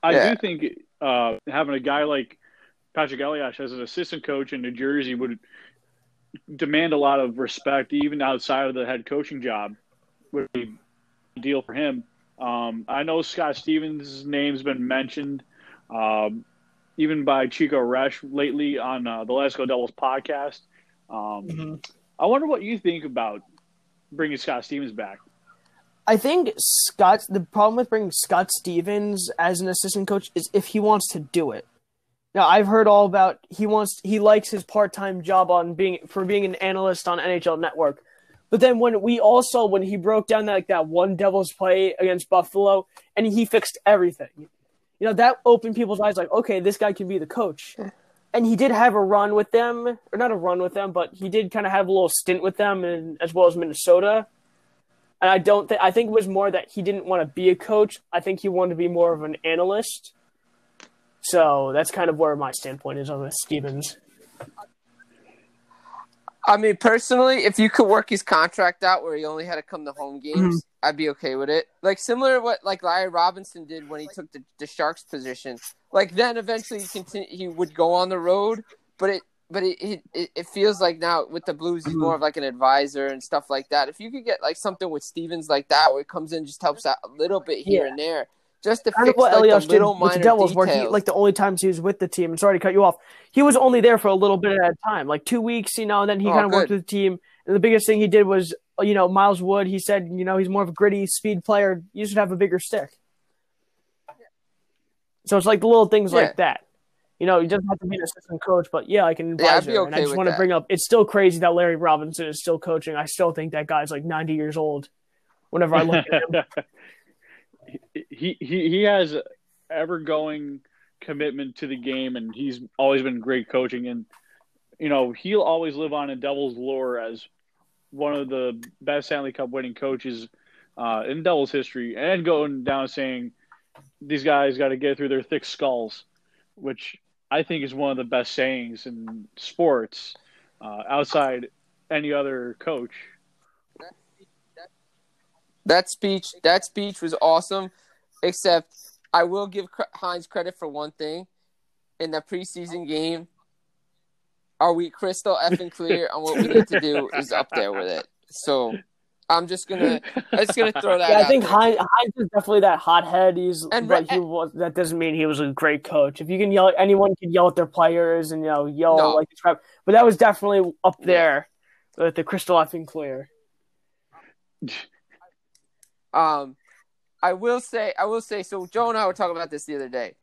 I Yeah. do think uh, having a guy like Patrick Elias as an assistant coach in New Jersey would demand a lot of respect, even outside of the head coaching job. Would be a deal for him. Um, I know Scott Stevens' name's been mentioned, um, even by Chico Resch lately on uh, the Let's Go Devils podcast. Um, I wonder what you think about bringing Scott Stevens back. I think Scott. The problem with bringing Scott Stevens as an assistant coach is if he wants to do it. Now I've heard all about he wants he likes his part time job on being for being an analyst on NHL Network, but then when we also when he broke down that like that one Devils play against Buffalo and he fixed everything, you know that opened people's eyes like okay this guy can be the coach, and he did have a run with them or not a run with them but he did kind of have a little stint with them and as well as Minnesota. And I don't think I think it was more that he didn't want to be a coach. I think he wanted to be more of an analyst. So that's kind of where my standpoint is on this Stevens. I mean, personally, if you could work his contract out where he only had to come to home games, Mm-hmm. I'd be okay with it. Like similar to what like Larry Robinson did when he took the, the Sharks position. Like then eventually he continue, he would go on the road, but it but it, it it it feels like now with the Blues he's more of like an advisor and stuff like that. If you could get like something with Stevens like that where he comes in just helps out a little bit here Yeah. and there, just to Kind fix what like, Elias the did little with minor the Devils, where he like the only times he was with the team. And sorry to cut you off, he was only there for a little bit at a time, like two weeks, you know. And then he Oh, kind of worked with the team. And the biggest thing he did was, you know, Miles Wood. He said, you know, he's more of a gritty speed player. You should have a bigger stick. So it's like the little things Yeah. like that. You know, he doesn't have to be an assistant coach, but yeah, like an Yeah, I'd advisor. be and I just with want to that. bring up, it's still crazy that Larry Robinson is still coaching. I still think that guy's like 90 years old. Whenever I look at him, he he he has ever going commitment to the game, and he's always been great coaching. And you know he'll always live on in Devil's lore as one of the best Stanley Cup winning coaches uh, in Devils history, and going down saying these guys got to get through their thick skulls, which I think is one of the best sayings in sports uh, outside any other coach. That speech, that speech was awesome. Except, I will give Hynes credit for one thing. In the preseason game, are we crystal effing clear on what we need to do? Is up there with it. So, I'm just gonna, I'm just gonna throw that. Yeah, I think there. Hynes, is definitely that hothead. He's And but he was. That doesn't mean he was a great coach. If you can yell, anyone can yell at their players and you know yell No. like crap. But that was definitely up there with the crystal effing clear. Um, I will say, I will say. So Joe and I were talking about this the other day,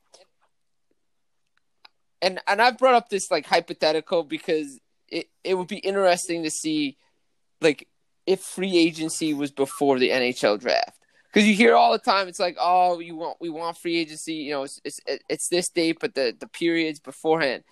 and and I've brought up this like hypothetical because it it would be interesting to see, like, if free agency was before the NHL draft. Because you hear all the time, it's like, oh, you want we want free agency. You know, it's it's, it's this date, but the the periods beforehand.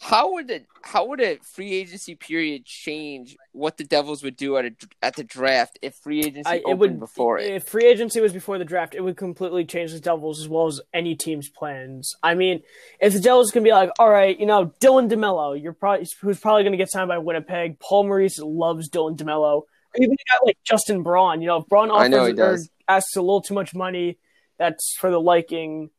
How would it? How would a free agency period change what the Devils would do at a, at the draft if free agency I, it opened would before it? If free agency was before the draft, it would completely change the Devils as well as any team's plans. I mean, if the Devils can be like, all right, you know, Dylan DeMelo, you're probably who's probably going to get signed by Winnipeg. Paul Maurice loves Dylan DeMelo. Even guy like Justin Braun, you know, if Braun I know offers he does. asks a little too much money, that's for the liking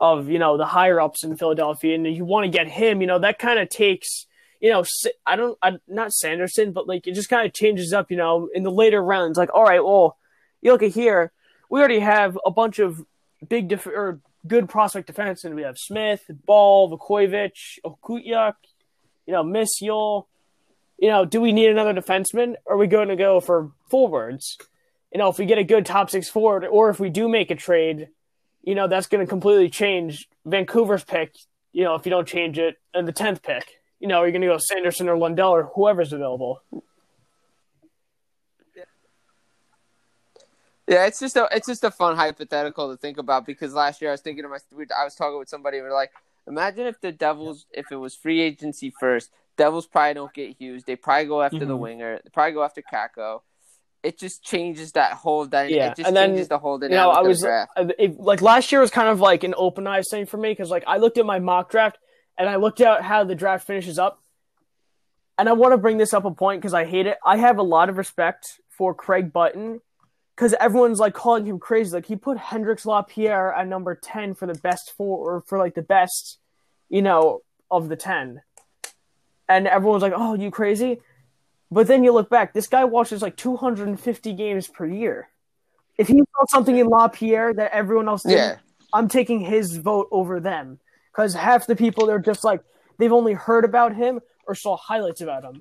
of you know the higher ups in Philadelphia, and you want to get him. You know, that kind of takes. You know, I don't, I, not Sanderson, but like it just kind of changes up. You know, in the later rounds, like, all right, well, you look at here, we already have a bunch of big def- or good prospect defensemen. We have Smith, Ball, Vukovic, Okhotyuk, you know, Miss Yule. You know, do we need another defenseman? Are we going to go for forwards? You know, if we get a good top six forward, or if we do make a trade, you know, that's going to completely change Vancouver's pick. You know, if you don't change it, and the tenth pick. You know, are you going to go Sanderson or Lundell or whoever's available? Yeah, it's just a it's just a fun hypothetical to think about because last year I was thinking to my I was talking with somebody and we are like, imagine if the Devils if it was free agency first, Devils probably don't get Hughes, they probably go after the Mhm. winger, they probably go after Kakko. It just changes that whole dynamic. Yeah, it just and then, changes the whole you dynamic know, I was draft. uh, it, like last year was kind of like an open eyes thing for me because like I looked at my mock draft and I looked at how the draft finishes up, and I want to bring this up a point because I hate it. I have a lot of respect for Craig Button because everyone's like calling him crazy. Like he put Hendrix Lapierre at number ten for the best four or for like the best, you know, of the ten, and everyone's like, "Oh, you crazy." But then you look back, this guy watches like 250 games per year. If he saw something in LaPierre that everyone else didn't, Yeah. I'm taking his vote over them. Because half the people, they're just like, they've only heard about him or saw highlights about him.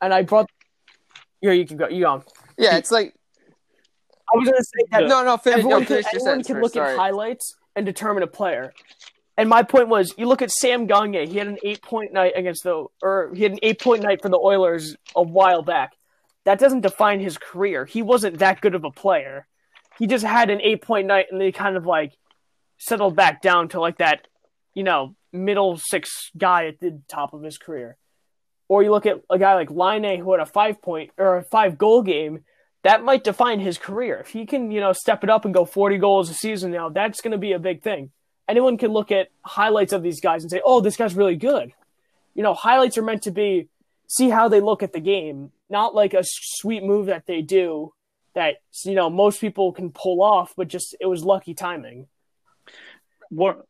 And I brought. Yeah, you can go. You on? Yeah, it's like I was going to say that no, no, finish, everyone no, can, finish your everyone can first, look sorry. at highlights and determine a player. And my point was, you look at Sam Gagne. He had an eight point night against the, or he had an eight point night for the Oilers a while back. That doesn't define his career. He wasn't that good of a player. He just had an eight point night, and they kind of like settled back down to like that, you know, middle six guy at the top of his career. Or you look at a guy like Laine who had a five point or a five goal game that might define his career. If he can, you know, step it up and go 40 goals a season now, that's going to be a big thing. Anyone can look at highlights of these guys and say, "Oh, this guy's really good." You know, highlights are meant to be see how they look at the game, not like a sweet move that they do that you know most people can pull off, but just it was lucky timing. What?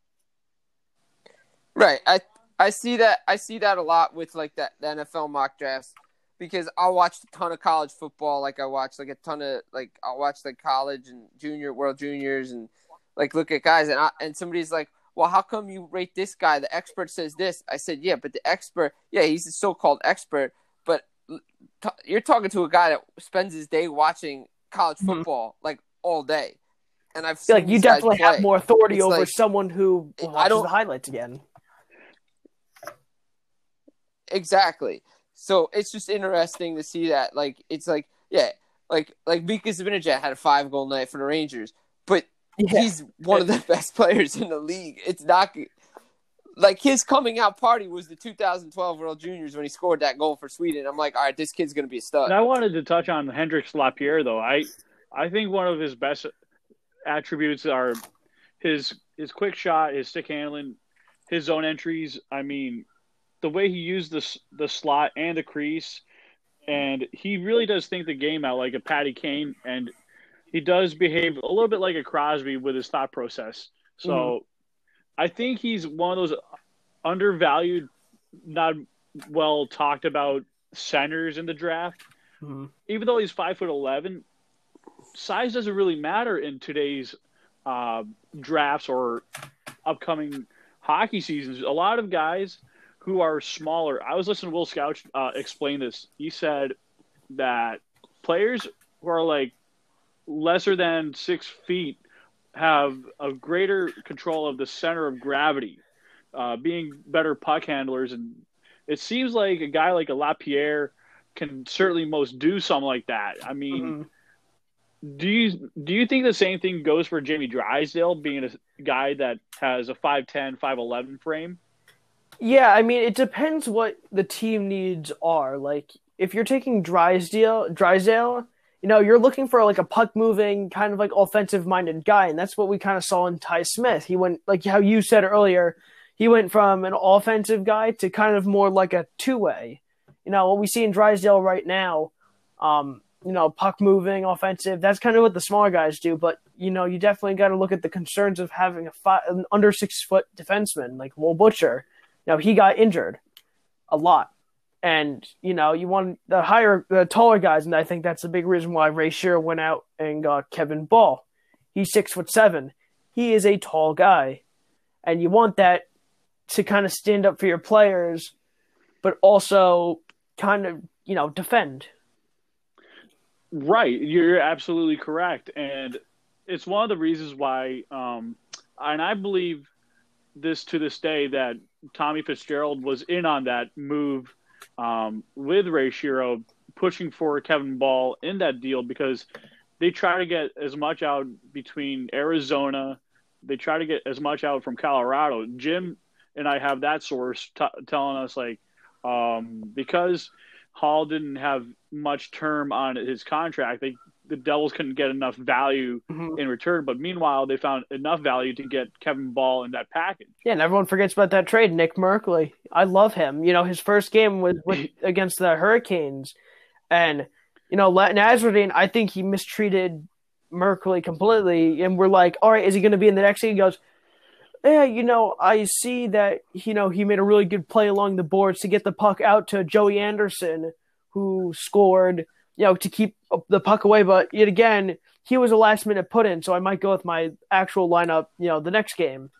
Right. I I see that I see that a lot with like that the NFL mock drafts because I watched a ton of college football. Like I watched like a ton of like I watched like college and junior world juniors and like look at guys and I, and somebody's like, well, how come you rate this guy? The expert says this. I said, yeah, but the expert, yeah, he's a so-called expert, but t- you're talking to a guy that spends his day watching college Mhm. football like all day. And I've feel like you definitely have more authority It's over like- someone who I watches don't- the highlights again. Exactly. So it's just interesting to see that. Like it's like yeah, like like Mika Zibanejad had a five goal night for the Rangers, but Yeah. he's one of the best players in the league. It's not like his coming out party was the 2012 World Juniors when he scored that goal for Sweden. I'm like, all right, this kid's gonna be a stud. And I wanted to touch on Hendrix Lapierre though. I I think one of his best attributes are his his quick shot, his stick handling, his zone entries. I mean, the way he used the the slot and the crease, and he really does think the game out like a Patty Kane, and he does behave a little bit like a Crosby with his thought process. So, Mhm. I think he's one of those undervalued, not well talked about centers in the draft. Mhm. Even though he's five foot eleven, size doesn't really matter in today's uh, drafts or upcoming hockey seasons. A lot of guys who are smaller. I was listening to Will Scouch uh, explain this. He said that players who are like lesser than six feet have a greater control of the center of gravity, uh, being better puck handlers. And it seems like a guy like a Lapierre can certainly most do something like that. I mean, Mhm. do you do you think the same thing goes for Jamie Drysdale, being a guy that has a 5'10", 5'11 frame? Yeah, I mean, it depends what the team needs are. Like, if you're taking Drysdale, Drysdale, you know, you're looking for like a puck moving, kind of like offensive minded guy, and that's what we kind of saw in Ty Smith. He went like how you said earlier, he went from an offensive guy to kind of more like a two way. You know, what we see in Drysdale right now, um, you know, puck moving, offensive. That's kind of what the smaller guys do. But you know, you definitely got to look at the concerns of having a five, an under six foot defenseman like Will Butcher. Now he got injured a lot, and you know you want the higher, the taller guys, and I think that's a big reason why Ray Shero went out and got Kevin Bahl. He's six foot seven. He is a tall guy, and you want that to kind of stand up for your players, but also kind of you know defend. Right, you're absolutely correct, and it's one of the reasons why, um, and I believe this to this day that Tommy Fitzgerald was in on that move um, with Ray Shero pushing for Kevin Bahl in that deal because they try to get as much out between Arizona, they try to get as much out from Colorado. Jim and I have that source t- telling us like um, because Hall didn't have much term on his contract, they the Devils couldn't get enough value Mhm. in return. But meanwhile, they found enough value to get Kevin Bahl in that package. Yeah, and everyone forgets about that trade, Nick Merkley. I love him. You know, his first game was with, against the Hurricanes, and you know, Nasreddine. I think he mistreated Merkley completely, and we're like, all right, is he going to be in the next game? He goes, yeah, you know, I see that. You know, he made a really good play along the boards to get the puck out to Joey Anderson, who scored. You know, to keep the puck away, but yet again, he was a last minute put in, so I might go with my actual lineup. You know, the next game.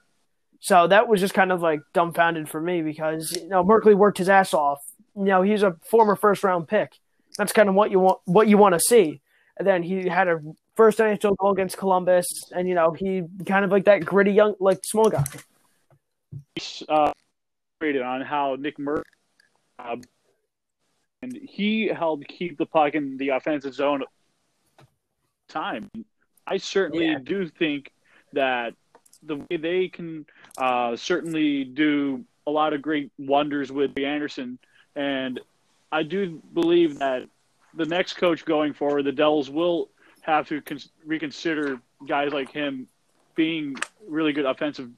So that was just kind of like dumbfounded for me because you know Merkley worked his ass off. You know he's a former first round pick. That's kind of what you want what you want to see. And then he had a first NHL goal against Columbus, and you know he kind of like that gritty young like small guy. uh, on how Nick Murray uh, and he helped keep the puck in the offensive zone time. I certainly Yeah. do think that the way they can uh, certainly do a lot of great wonders with the Anderson, and I do believe that the next coach going forward, the Devils will have to con- reconsider guys like him being really good offensive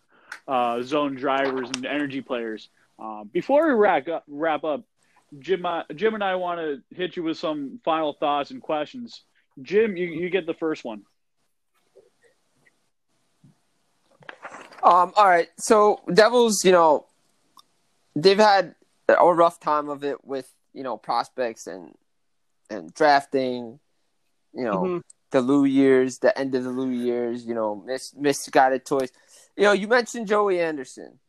uh, zone drivers and energy players. Uh, before we wrap up, wrap up Jim, uh, Jim and I want to hit you with some final thoughts and questions. Jim, you, you get the first one. Um, all right. So Devils, you know, they've had a rough time of it with you know prospects and and drafting. You know, Mhm. the Lou years, the end of the Lou years. You know, miss misguided toys. You know, you mentioned Joey Anderson.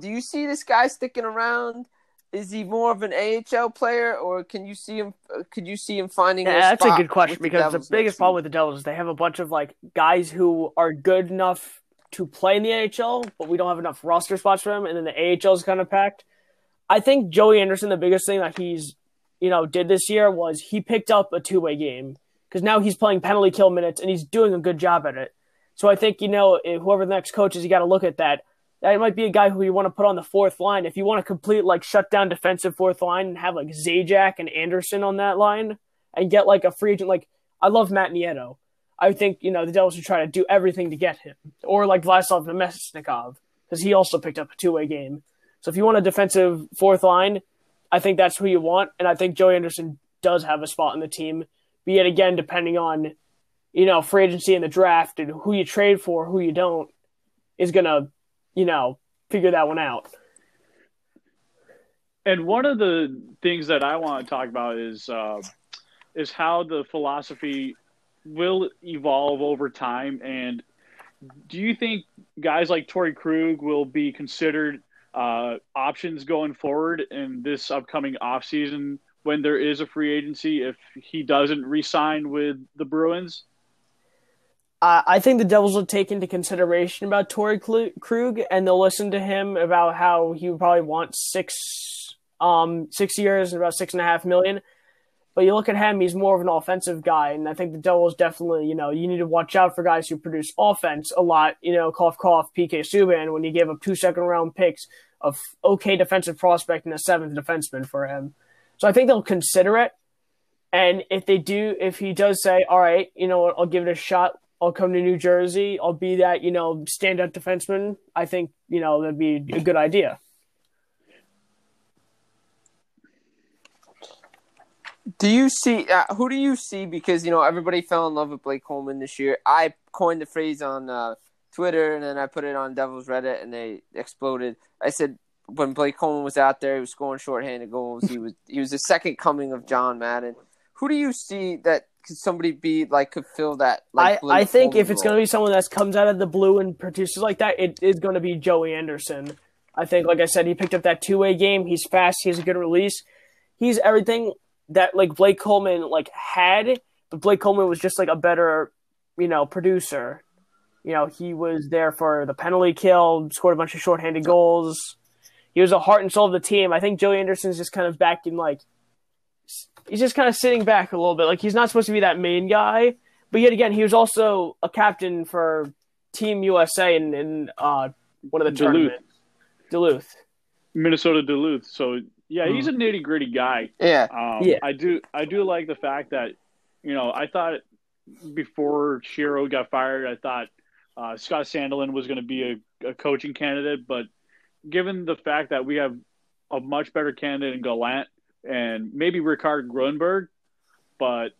Do you see this guy sticking around? Is he more of an AHL player, or can you see him? uh, Could you see him finding? Yeah, that's a good question with the because the biggest problem with the Devils is they have a bunch of like guys who are good enough to play in the AHL, but we don't have enough roster spots for them, and then the AHL is kind of packed. I think Joey Anderson, the biggest thing that he's you know did this year was he picked up a two way game because now he's playing penalty kill minutes and he's doing a good job at it. So I think you know whoever the next coach is, you got to look at that. That might be a guy who you want to put on the fourth line. If you want to complete like shut down defensive fourth line and have like Zajac and Anderson on that line and get like a free agent like I love Matt Nieto. I think, you know, the Devils should try to do everything to get him. Or like Vladislav Namestnikov, because he also picked up a two way game. So if you want a defensive fourth line, I think that's who you want. And I think Joey Anderson does have a spot in the team. Be it again depending on, you know, free agency and the draft and who you trade for, who you don't, is gonna, you know, figure that one out. And one of the things that I want to talk about is uh, is how the philosophy will evolve over time. And do you think guys like Torrey Krug will be considered uh, options going forward in this upcoming offseason when there is a free agency if he doesn't re-sign with the Bruins? I think the Devils will take into consideration about Torrey Krug, and they'll listen to him about how he would probably want six, um, six years and about six and a half million. But you look at him; he's more of an offensive guy, and I think the Devils definitely, you know, you need to watch out for guys who produce offense a lot. You know, cough cough, PK Subban when he gave up two second round picks of okay defensive prospect and a seventh defenseman for him. So I think they'll consider it. And if they do, if he does say, all right, you know what, I'll give it a shot. I'll come to New Jersey. I'll be that, you know, standout defenseman. I think, you know, that'd be a good idea. Do you see uh, who do you see? Because you know everybody fell in love with Blake Coleman this year. I coined the phrase on uh, Twitter and then I put it on Devils Reddit and they exploded. I said when Blake Coleman was out there, he was scoring shorthanded goals. He was he was the second coming of John Madden. Who do you see that could somebody be like could fill that? Like, I, I think if it's going to be someone that comes out of the blue and produces like that, it is going to be Joey Anderson. I think, like I said, he picked up that two way game. He's fast. He has a good release. He's everything that like Blake Coleman like had, but Blake Coleman was just like a better, you know, producer. You know, he was there for the penalty kill, scored a bunch of shorthanded goals. He was the heart and soul of the team. I think Joey Anderson's just kind of back in like he's just kind of sitting back a little bit. Like he's not supposed to be that main guy, but yet again, he was also a captain for Team USA in, in uh, one of the Duluth. tournaments. Duluth. Minnesota Duluth. So yeah, he's a nitty gritty guy. Yeah. Um, Yeah. I do. I do like the fact that you know I thought before Shero got fired, I thought uh, Scott Sandelin was going to be a, a coaching candidate, but given the fact that we have a much better candidate in Gallant and maybe Rikard Gronborg, but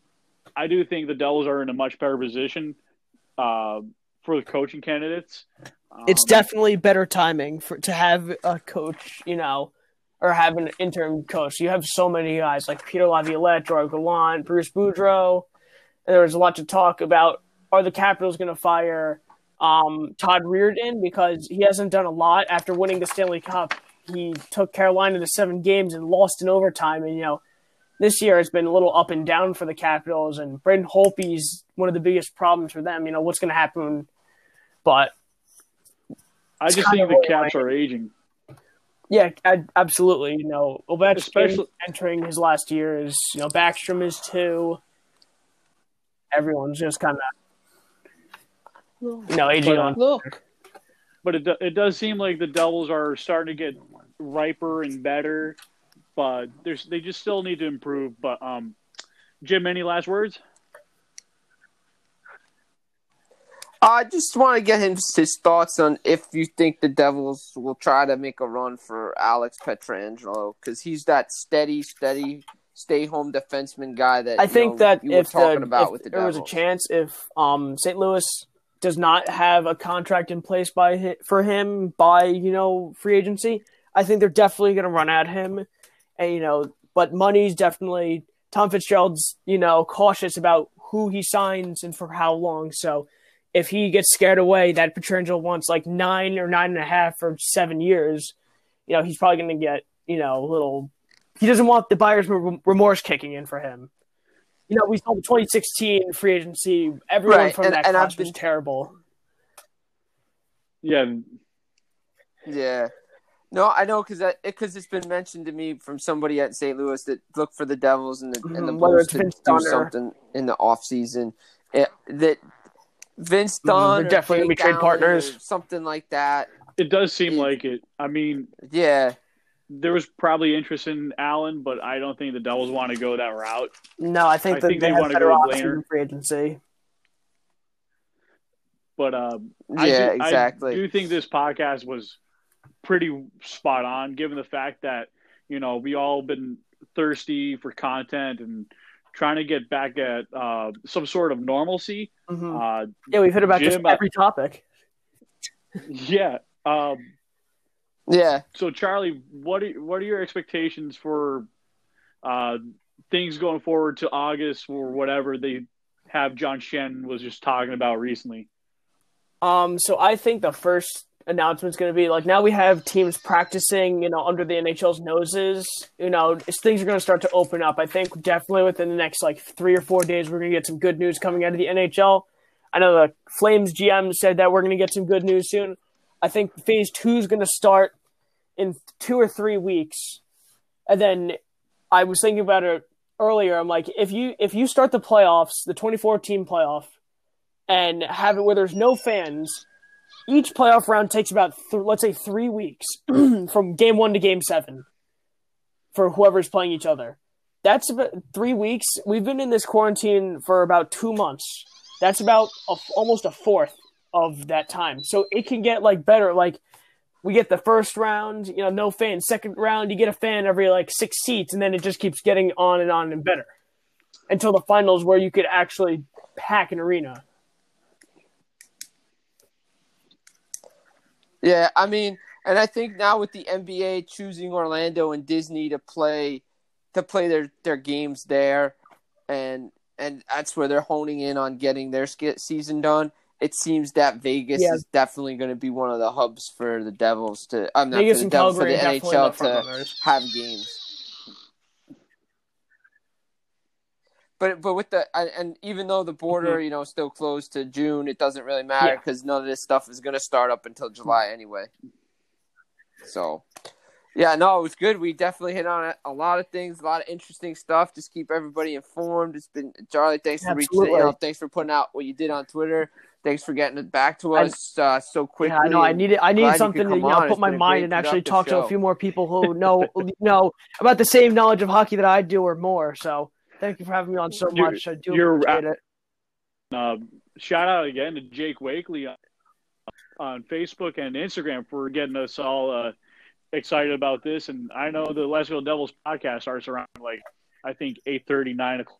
I do think the Devils are in a much better position uh, for the coaching candidates. Um, It's definitely better timing for to have a coach, you know, or have an interim coach. You have so many guys like Peter Laviolette, Gerard Gallant, Bruce Boudreau. And there was a lot to talk about. Are the Capitals going to fire um, Todd Reirden because he hasn't done a lot after winning the Stanley Cup? He took Carolina to seven games and lost in overtime. And you know, this year it's been a little up and down for the Capitals. And Braden Holtby's one of the biggest problems for them. You know, what's going to happen? But I just think the Caps are aging. Yeah, I, absolutely. You know, Ovechkin Especially- entering his last year is You know, Backstrom is too. Everyone's just kind of, you know, aging But, on. Look, but it it does seem like the Devils are starting to get riper and better, but there's they just still need to improve. But um, Jim, any last words? I just want to get his, his thoughts on if you think the Devils will try to make a run for Alex Pietrangelo because he's that steady, steady, stay home defenseman guy that I you think know, that you were if, talking the, about if with the there was a chance, if um, St. Louis does not have a contract in place by for him by you know free agency, I think they're definitely going to run at him, and you know, but money's definitely Tom Fitzgerald's you know cautious about who he signs and for how long. So if he gets scared away that Pietrangelo wants like nine or nine and a half for seven years, you know, he's probably going to get you know a little. He doesn't want the buyer's remorse kicking in for him. You know, we saw the 2016 free agency. Everyone Right, from and- that and I've class was terrible. Yeah, Yeah. No, I know because because it's been mentioned to me from somebody at St. Louis that look for the Devils and the and the Mhm, whether Bulls it's to Vince do Dunn or- something in the off season. that Vince Mhm, Dunn, they're definitely gonna be trade partners. something like that. It does seem like it. I mean, Yeah, there was probably interest in Allen, but I don't think the Devils want to go that route. No, I think I that think they, they wanna go with options in free agency. But um, I yeah, do- exactly. I do think this podcast was pretty spot on, given the fact that you know we all been thirsty for content and trying to get back at uh, some sort of normalcy. Mhm. Uh, yeah, we've hit about Jim, uh, every topic. yeah. Um, yeah. so Charlie, what are, what are your expectations for uh, things going forward to August or whatever they have? John Shen was just talking about recently. Um, so I think the first announcement is going to be like now we have teams practicing, you know, under the NHL's noses. You know, things are going to start to open up. I think definitely within the next like three or four days, we're going to get some good news coming out of the NHL. I know the Flames GM said that we're going to get some good news soon. I think Phase Two is going to start in two or three weeks, and then I was thinking about it earlier. I'm like, if you if you start the playoffs, the 2014 playoff, and have it where there's no fans, each playoff round takes about th- let's say three weeks from game one to game seven for whoever's playing each other. That's about three weeks. We've been in this quarantine for about two months. That's about a, almost a fourth of that time. So it can get like better. Like we get the first round, you know, no fans. Second round, you get a fan every like six seats, and then it just keeps getting on and on and better until the finals where you could actually pack an arena. Yeah, I mean, and I think now with the NBA choosing Orlando and Disney to play to play their their games there, and and that's where they're honing in on getting their season done. It seems that Vegas Yeah. is definitely going to be one of the hubs for the Devils to. I'm not Vegas for the and Devils for Calgary the NHL to runners. have games. But but with the and, even though the border you know still closed to June, it doesn't really matter Yeah. because none of this stuff is going to start up until July anyway. So, yeah, no, it was good. We definitely hit on a- lot of things, a lot of interesting stuff. Just keep everybody informed. It's been Charlie. Thanks for reaching. Absolutely. You know, thanks for putting out what you did on Twitter. Thanks for getting it back to I- us uh, so quickly. Yeah, I know. I needed I needed you something to you know put my mind and actually talk to a few more people who know know about the same knowledge of hockey that I do or more. So thank you for having me on so much. I do you're appreciate it. Uh, shout out again to Jake Wakely on, on Facebook and Instagram for getting us all uh, excited about this. And I know the Lesville Devils podcast starts around like I think eight thirty nine o'clock.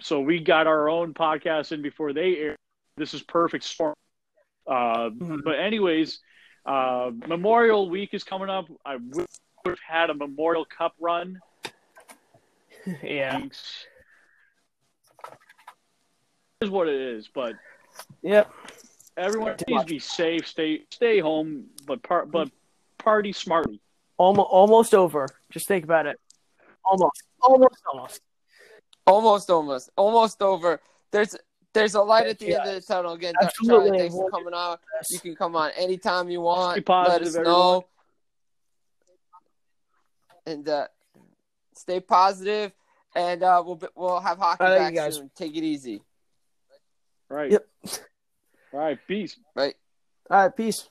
So we got our own podcast in before they air. This is perfect storm. Uh, Mhm. But anyways, uh, Memorial Week is coming up. I would have had a Memorial Cup run. Yeah. Thanks. Is what it is, but Yep. everyone please much. be safe. Stay stay home, but par- but party smartly. Almost almost over. Just think about it. Almost. Almost. Almost. Almost, almost, almost over. There's there's a light at the Thank end of the tunnel. Again, Absolutely. Charlie, thanks for We'll coming on. Yes. You can come on anytime you want. Positive, Let us everyone. know. And uh, stay positive, and uh, we'll be, we'll have hockey All right, back you guys. soon. Take it easy. Right. Yep. All right. Peace. Right. All right. Peace.